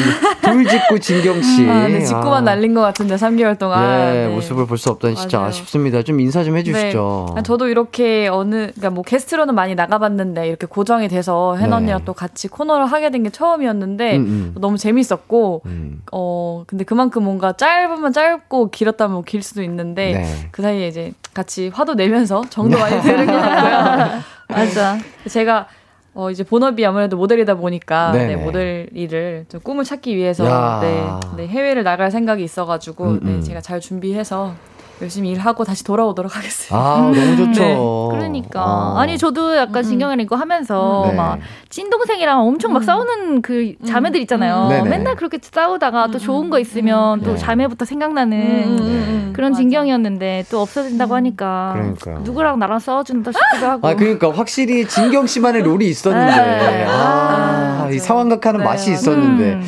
돌직구 진경 씨. 아, 네, 직구만 아, 날린 것 같은데 3개월 동안. 예, 네. 모습을 볼 수 없다니 진짜 맞아요. 아쉽습니다. 좀 인사 좀 해주시죠. 네. 아, 저도 이렇게 어느, 그러니까 뭐 게스트로는 많이 나가봤는데 이렇게 고정이 돼서 혜원 네. 언니랑 또 같이 코너를 하게 된 게 처음이었는데 음, 음. 너무 재밌었고, 음, 어, 근데 그만큼 뭔가 짧으면 짧고 길었다면 뭐길 수도 있는데 네. 그 사이에 이제 같이 화도 내면서 정도 많이 되는 것 같고요. 맞아. 제가 어 이제 본업이 아무래도 모델이다 보니까. 네, 모델 일을 좀 꿈을 찾기 위해서 야. 네, 네, 해외를 나갈 생각이 있어가지고 음, 음. 네, 제가 잘 준비해서 열심히 일하고 다시 돌아오도록 하겠습니다. 아, 너무 좋죠. 네. 그러니까. 어. 아니, 저도 약간 신경을 이거 하면서 네. 막 찐동생이랑 엄청 막 싸우는 그 자매들 있잖아요. 음. 네네. 맨날 그렇게 싸우다가 또 좋은 거 있으면 또 네. 자매부터 생각나는 음, 음, 음. 그런 맞아. 진경이었는데 또 없어진다고 하니까 그러니까요. 누구랑 나랑 싸워준다 싶기도 하고. 아, 그러니까 확실히 진경 씨만의 롤이 있었는데. 네. 아, 이 맞아요. 상황극하는 네, 맛이. 있었는데. 음.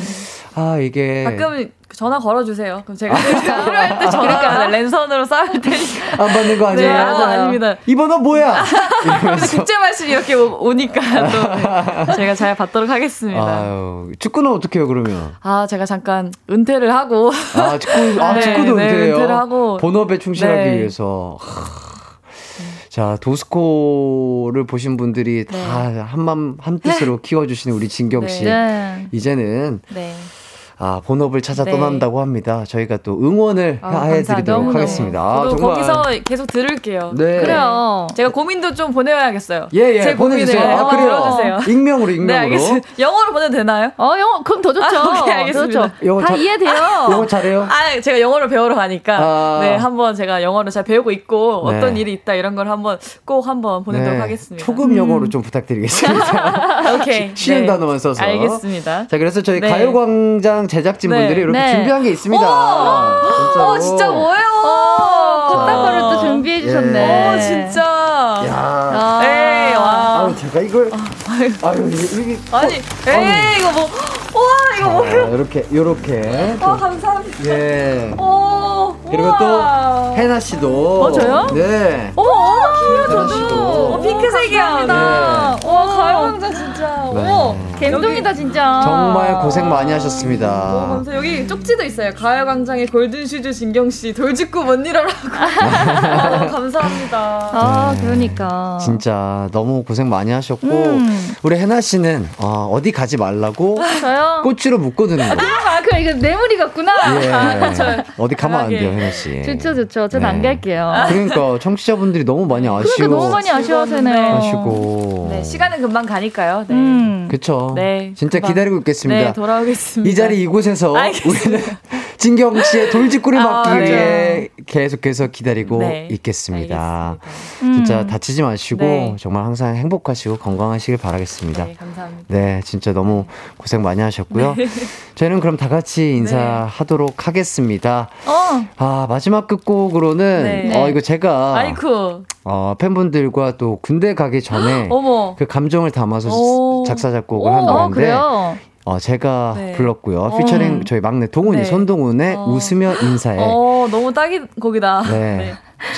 아, 이게. 가끔은 전화 걸어주세요. 그럼 제가 필요할 때 전화 랜선으로 싸울 테니까. 안 받는 거 아니에요? 네, 아, 아닙니다. 이 번호 뭐야? 국제 말씀이 이렇게 오- 오니까 또 제가 잘 받도록 하겠습니다. 아유, 축구는 어떻게 해요, 그러면? 아, 제가 잠깐 은퇴를 하고. 아, 축구, 아, 네, 축구도 네, 은퇴해요. 은퇴를 하고. 본업에 충실하기 네. 위해서. 하. 자, 도스코를 보신 분들이 다 한맘 한뜻으로 키워주시는 우리 진경 씨. 네. 이제는 네. 아, 본업을 찾아 네. 떠난다고 합니다. 저희가 또 응원을 아, 해드리도록. 하겠습니다. 아, 저도 정말. 거기서 계속 들을게요. 네. 그래요. 제가 고민도 좀 보내야겠어요. 예, 예, 제 보내주세요. 고민을 아, 그래요. 들어주세요. 익명으로, 익명으로. 네, 알겠습니다. 영어로 보내도 되나요? 어, 영어, 그럼 더 좋죠. 아, 오케이, 알겠습니다. 더 좋죠. 영어 다 잘- 이해돼요. 영어 잘해요? 아, 제가 영어를 배우러 가니까 아. 네 한번 제가 영어를 잘 배우고 있고 네. 어떤 일이 있다 이런 걸 한번 꼭 한번 보내도록 네, 하겠습니다. 초급 영어로 좀 부탁드리겠습니다. 오케이. 쉬운 네. 단어만 써서. 알겠습니다. 자, 그래서 저희 네. 가요광장 제작진분들이 네. 이렇게 네. 준비한 게 있습니다. 진짜로. 어, 진짜 뭐예요? 꽃다발을 또 준비해 주셨네. 어, 진짜. 야. 아. 에이, 와. 아유, 제가 이걸. 아유, 이게. 이게 아니, 에이, 이거 뭐. 우와, 이거 뭐예요? 아, 이렇게, 이렇게. 와, 감사합니다. 예. 오, 그리고 또, 해나 씨도. 어, 저요? 네. 어머, 어머, 귀여워. 어, 핑크색이야. 갬동이다, 진짜. 정말 고생 많이 하셨습니다. 감사. 여기 쪽지도 있어요. 가요광장의 골든슈즈 진경 씨 돌직구 못 일어라고. 아, 너무 감사합니다. 아, 네. 그러니까. 진짜 너무 고생 많이 하셨고, 음. 우리 해나 씨는, 어, 어디 가지 말라고 저요? 꼬치로 묶어두는 거. 아, 그럼 이거 뇌물이 같구나. 예. 저- 어디 가면 안 돼요. 해나 씨. 좋죠, 좋죠. 전안 네. 갈게요. 그러니까 청취자분들이 너무 많이 아쉬워 그러니까 너무 많이 아쉬워하세요. 하시고. 네, 시간은 금방 가니까요. 네. 음. 그쵸. 네, 진짜 금방. 기다리고 있겠습니다. 네, 돌아오겠습니다. 이 자리 이곳에서 알겠습니다. 우리는 진경 씨의 돌직구를 아, 막기 맞아요. 위해 계속해서 기다리고 네, 있겠습니다. 알겠습니다. 진짜 음. 다치지 마시고 네. 정말 항상 행복하시고 건강하시길 바라겠습니다. 네, 감사합니다. 네, 진짜 너무 고생 많이 하셨고요. 저희는 그럼 다 같이 인사하도록 하겠습니다. 어. 아, 마지막 끝곡으로는, 네. 어, 이거 제가, 아이쿠. 어, 팬분들과 또 군대 가기 전에 어머. 그 감정을 담아서 오. 작사, 작곡을 오. 한 어, 노래인데? 어, 제가 네. 불렀고요. 어. 피처링 저희 막내 동훈이, 네. 손동훈의 어. 웃으며 인사해. 어, 너무 딱인 곡이다. 네.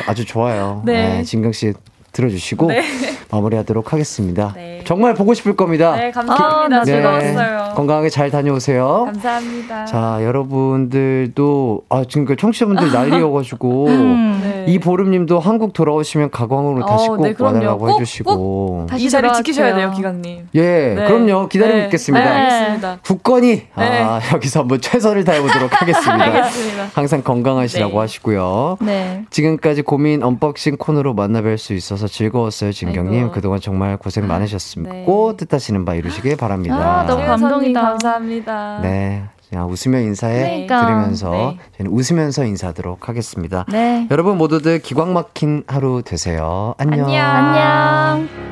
아주 좋아요. 네. 네. 진경 씨 들어주시고 네. 마무리하도록 하겠습니다. 네. 정말 보고 싶을 겁니다. 네, 감사합니다. 아, 나 즐거웠어요. 건강하게 잘 다녀오세요. 감사합니다. 자, 여러분들도, 아, 지금 그 청취자분들 난리여가지고, 음. 네. 이 보름님도 한국 돌아오시면 가광으로 다시 어, 꼭 네. 와달라고 꼭, 해주시고. 다시 이 자리. 지키셔야 돼요, 기광님. 예, 네. 그럼요. 기다리고 네. 있겠습니다. 네, 알겠습니다. 굳건히, 아, 네. 여기서 한번 최선을 다해보도록 하겠습니다. 알겠습니다. 항상 건강하시라고 네. 하시고요. 네. 지금까지 고민 unboxing 코너로 만나뵐 수 있어서 즐거웠어요, 진경님. 아이고. 그동안 정말 고생 많으셨고, 네. 뜻하시는 바 이루시길 바랍니다. 아, 너무 감동이다. 감사합니다. 네. 그냥 웃으며 인사해 그러니까. 드리면서 네. 저희는 웃으면서 인사하도록 하겠습니다. 네. 여러분 모두들 기광 막힌 하루 되세요. 안녕. 안녕.